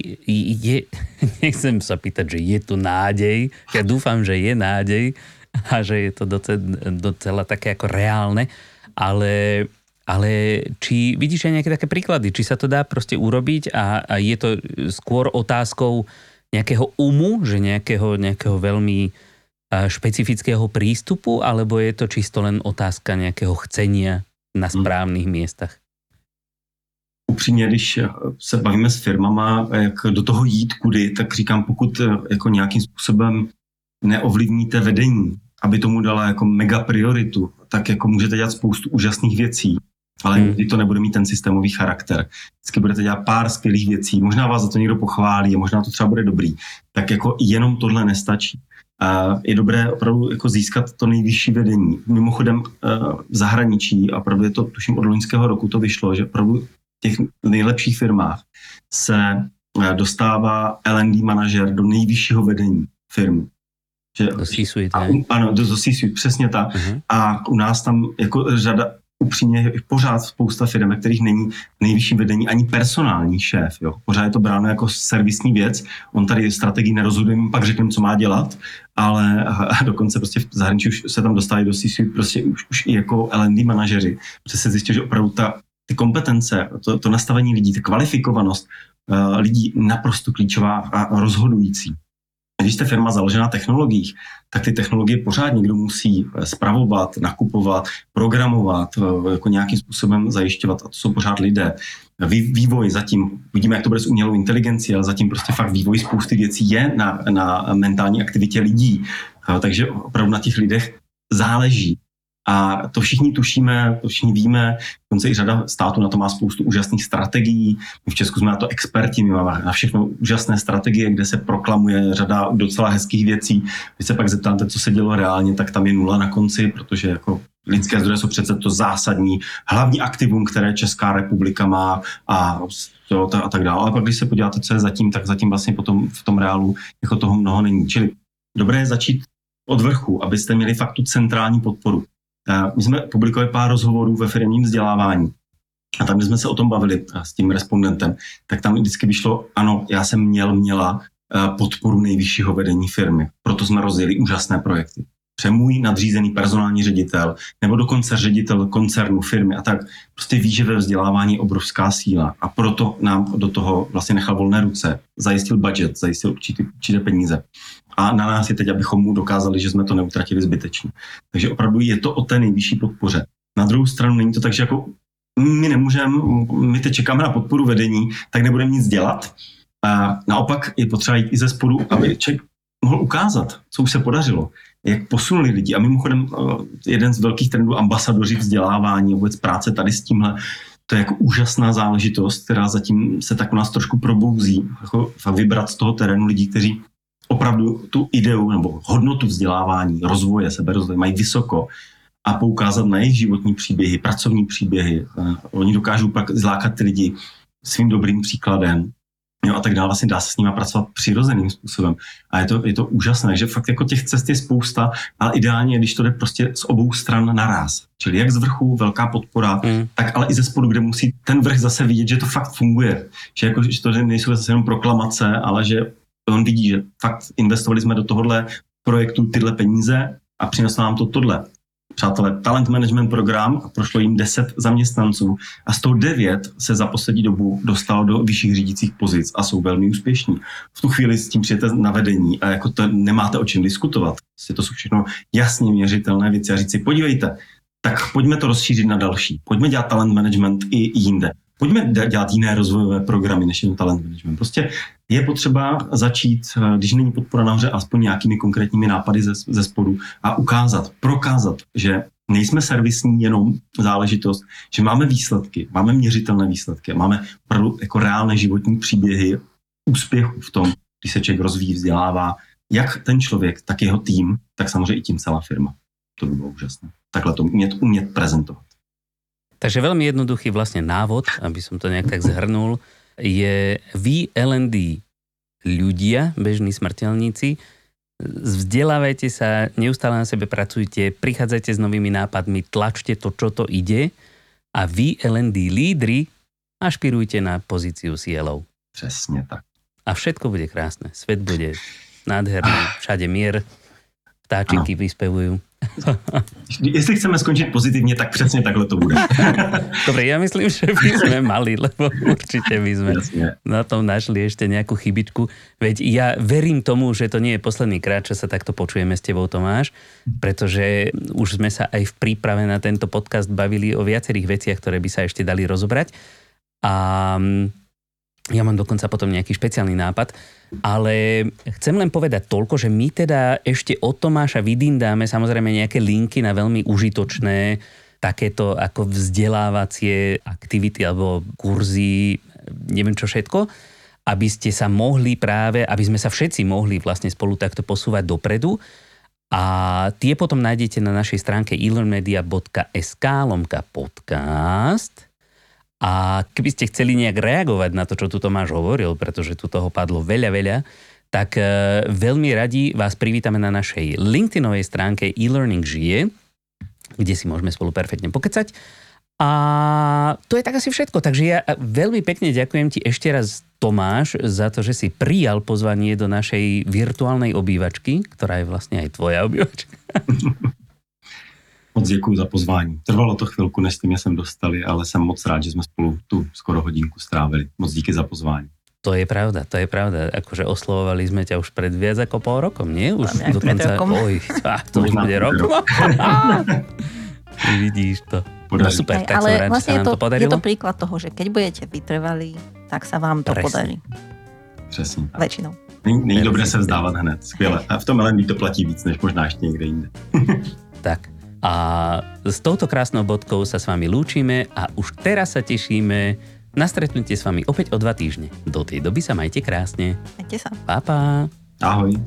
je, <laughs> nechcem sa pýtať, že je tu nádej, ja dúfam, že je nádej, a že je to docela, docela také ako reálne, ale, ale či vidíš aj nejaké také príklady, či sa to dá proste urobiť a, a je to skôr otázkou nejakého umu, že nejakého, nejakého veľmi špecifického prístupu, alebo je to čisto len otázka nejakého chcenia na hmm. správných miestach? upřímně, když se bavíme s firmama, jak do toho jít kudy, tak říkám, pokud jako nějakým způsobem neovlivníte vedení, aby tomu dala jako mega prioritu, tak jako můžete dělat spoustu úžasných věcí, ale hmm. nikdy to nebude mít ten systémový charakter. Vždycky budete dělat pár skvělých věcí, možná vás za to někdo pochválí a možná to třeba bude dobrý. Tak jako jenom tohle nestačí. A je dobré opravdu jako získat to nejvyšší vedení. Mimochodem eh, v zahraničí, a opravdu je to, tuším od loňského roku to vyšlo, že opravdu v těch nejlepších firmách se eh, dostává L&D manažer do nejvyššího vedení firmy. Že, do C-suite, a, Ano, do, do C-suite, přesně tak. Uh-huh. A u nás tam jako řada, upřímně pořád spousta firm, kterých není nejvyšší vedení ani personální šéf. Jo. Pořád je to bráno jako servisní věc. On tady strategii nerozhoduje, pak řekne, co má dělat, ale a dokonce prostě v zahraničí už se tam dostali do C-suite prostě už, už i jako L&D manažeři. Protože se zjistilo, že opravdu ta, ty kompetence, to, to nastavení lidí, ta kvalifikovanost uh, lidí naprosto klíčová a rozhodující když jste firma založená na technologiích, tak ty technologie pořád někdo musí eh, spravovat, nakupovat, programovat, eh, jako nějakým způsobem zajišťovat. A to jsou pořád lidé. Vývoj zatím, vidíme, jak to bude s umělou inteligencí, ale zatím prostě fakt vývoj spousty věcí je na, na mentální aktivitě lidí. Takže opravdu na těch lidech záleží. A to všichni tušíme, to všichni víme, dokonce i řada států na to má spoustu úžasných strategií. My v Česku jsme na to experti, my máme na všechno úžasné strategie, kde se proklamuje řada docela hezkých věcí. Když se pak zeptáte, co se dělo reálně, tak tam je nula na konci, protože jako lidské zdroje jsou přece to zásadní hlavní aktivum, které Česká republika má a, jo, a tak dále. Ale pak, když se podíváte, co je zatím, tak zatím vlastně potom v tom reálu jako toho mnoho není. Čili dobré je začít od vrchu, abyste měli fakt tu centrální podporu. My jsme publikovali pár rozhovorů ve firmním vzdělávání. A tam, když jsme se o tom bavili s tím respondentem, tak tam vždycky vyšlo, ano, já jsem měl, měla podporu nejvyššího vedení firmy. Proto jsme rozjeli úžasné projekty. Můj nadřízený personální ředitel nebo dokonce ředitel koncernu, firmy a tak prostě ví, že ve vzdělávání je obrovská síla a proto nám do toho vlastně nechal volné ruce, zajistil budget, zajistil určitý, určité peníze. A na nás je teď, abychom mu dokázali, že jsme to neutratili zbytečně. Takže opravdu je to o té nejvyšší podpoře. Na druhou stranu není to tak, že jako my nemůžeme, my teď čekáme na podporu vedení, tak nebudeme nic dělat. A naopak je potřeba jít i ze spodu, aby člověk mohl ukázat, co už se podařilo, jak posunuli lidi. A mimochodem eh, jeden z velkých trendů ambasadoři vzdělávání, vůbec práce tady s tímhle, to je jako úžasná záležitost, která zatím se tak u nás trošku probouzí. Jako vybrat z toho terénu lidí, kteří opravdu tu ideu nebo hodnotu vzdělávání, rozvoje, seberozvoje mají vysoko a poukázat na jejich životní příběhy, pracovní příběhy. Eh, oni dokážou pak zlákat ty lidi svým dobrým příkladem jo, a tak dále. Vlastně dá se s nimi pracovat přirozeným způsobem. A je to, je to úžasné, že fakt jako těch cest je spousta, ale ideálně, když to jde prostě z obou stran naraz. Čili jak z vrchu velká podpora, mm. tak ale i ze spodu, kde musí ten vrch zase vidět, že to fakt funguje. Že, jako, že to nejsou zase jenom proklamace, ale že on vidí, že fakt investovali jsme do tohohle projektu tyhle peníze a přineslo nám to tohle. Přátelé, talent management program a prošlo jim 10 zaměstnanců a z toho 9 se za poslední dobu dostalo do vyšších řídících pozic a jsou velmi úspěšní. V tu chvíli s tím přijete na vedení a jako to nemáte o čem diskutovat. Prostě to jsou všechno jasně měřitelné věci a říct si, podívejte, tak pojďme to rozšířit na další. Pojďme dělat talent management i jinde. Pojďme dělat jiné rozvojové programy než jen talent management. Prostě je potřeba začít, eh, když není podpora nahoře, aspoň nějakými konkrétními nápady ze, ze spodu a ukázat, prokázat, že nejsme servisní jenom záležitost, že máme výsledky, máme měřitelné výsledky, máme opravdu jako reálné životní příběhy úspěchu v tom, když se člověk rozvíjí, vzdělává, jak ten člověk, tak jeho tým, tak samozřejmě i tím celá firma. To by bylo úžasné. Takhle to umět, umět prezentovat. Takže veľmi jednoduchý vlastne návod, aby som to nejak tak zhrnul, je vy LND ľudia, bežní smrteľníci, vzdelávajte sa, neustále na sebe pracujte, prichádzajte s novými nápadmi, tlačte to, čo to ide a vy LND lídry ašpirujte na pozíciu CLO. Přesně tak. A všetko bude krásne. Svet bude nádherný, všade mier, vtáčiky vyspevujú. <laughs> Jestli chceme skončit pozitivně, tak přesně takhle to bude. <laughs> Dobre, ja myslím, že by sme mali, lebo určite by sme Jasne. na tom našli ešte nejakú chybičku. Veď ja verím tomu, že to nie je posledný krát, čo sa takto počujeme s tebou, Tomáš, pretože už sme sa aj v príprave na tento podcast bavili o viacerých veciach, ktoré by sa ešte dali rozobrať. A ja mám dokonca potom nejaký špeciálny nápad, ale chcem len povedať toľko, že my teda ešte od Tomáša vydindáme samozrejme nejaké linky na veľmi užitočné takéto ako vzdelávacie aktivity alebo kurzy, neviem čo všetko, aby ste sa mohli práve, aby sme sa všetci mohli vlastne spolu takto posúvať dopredu. A tie potom nájdete na našej stránke elearnmedia.sk lomka podcast a keby ste chceli nejak reagovať na to, čo tu Tomáš hovoril, pretože tu toho padlo veľa, veľa, tak e, veľmi radi vás privítame na našej LinkedInovej stránke e-learning žije, kde si môžeme spolu perfektne pokecať. A to je tak asi všetko. Takže ja veľmi pekne ďakujem ti ešte raz, Tomáš, za to, že si prijal pozvanie do našej virtuálnej obývačky, ktorá je vlastne aj tvoja obývačka. <laughs> Moc děkuji za pozvání. Trvalo to chvilku, než jste mě sem dostali, ale jsem moc rád, že jsme spolu tu skoro hodinku strávili. Moc díky za pozvání. To je pravda, to je pravda. Akože oslovovali sme ťa už pred viac ako pol rokom, nie? Už dokonca... Oj, <laughs> to už bude rok. <laughs> Vidíš to. No super, Aj, tak ale som rád, vlastne je to, to podarilo. Je to príklad toho, že keď budete vytrvalí, tak sa vám to Presne. podarí. Přesně. Väčšinou. Není, není dobré se vzdávat hned. Skvěle. A v tom LND to platí víc, než možná ještě někde jinde. <laughs> tak. A s touto krásnou bodkou sa s vami lúčime a už teraz sa tešíme na stretnutie s vami opäť o dva týždne. Do tej doby sa majte krásne. Majte sa. Pa, pa. Ahoj.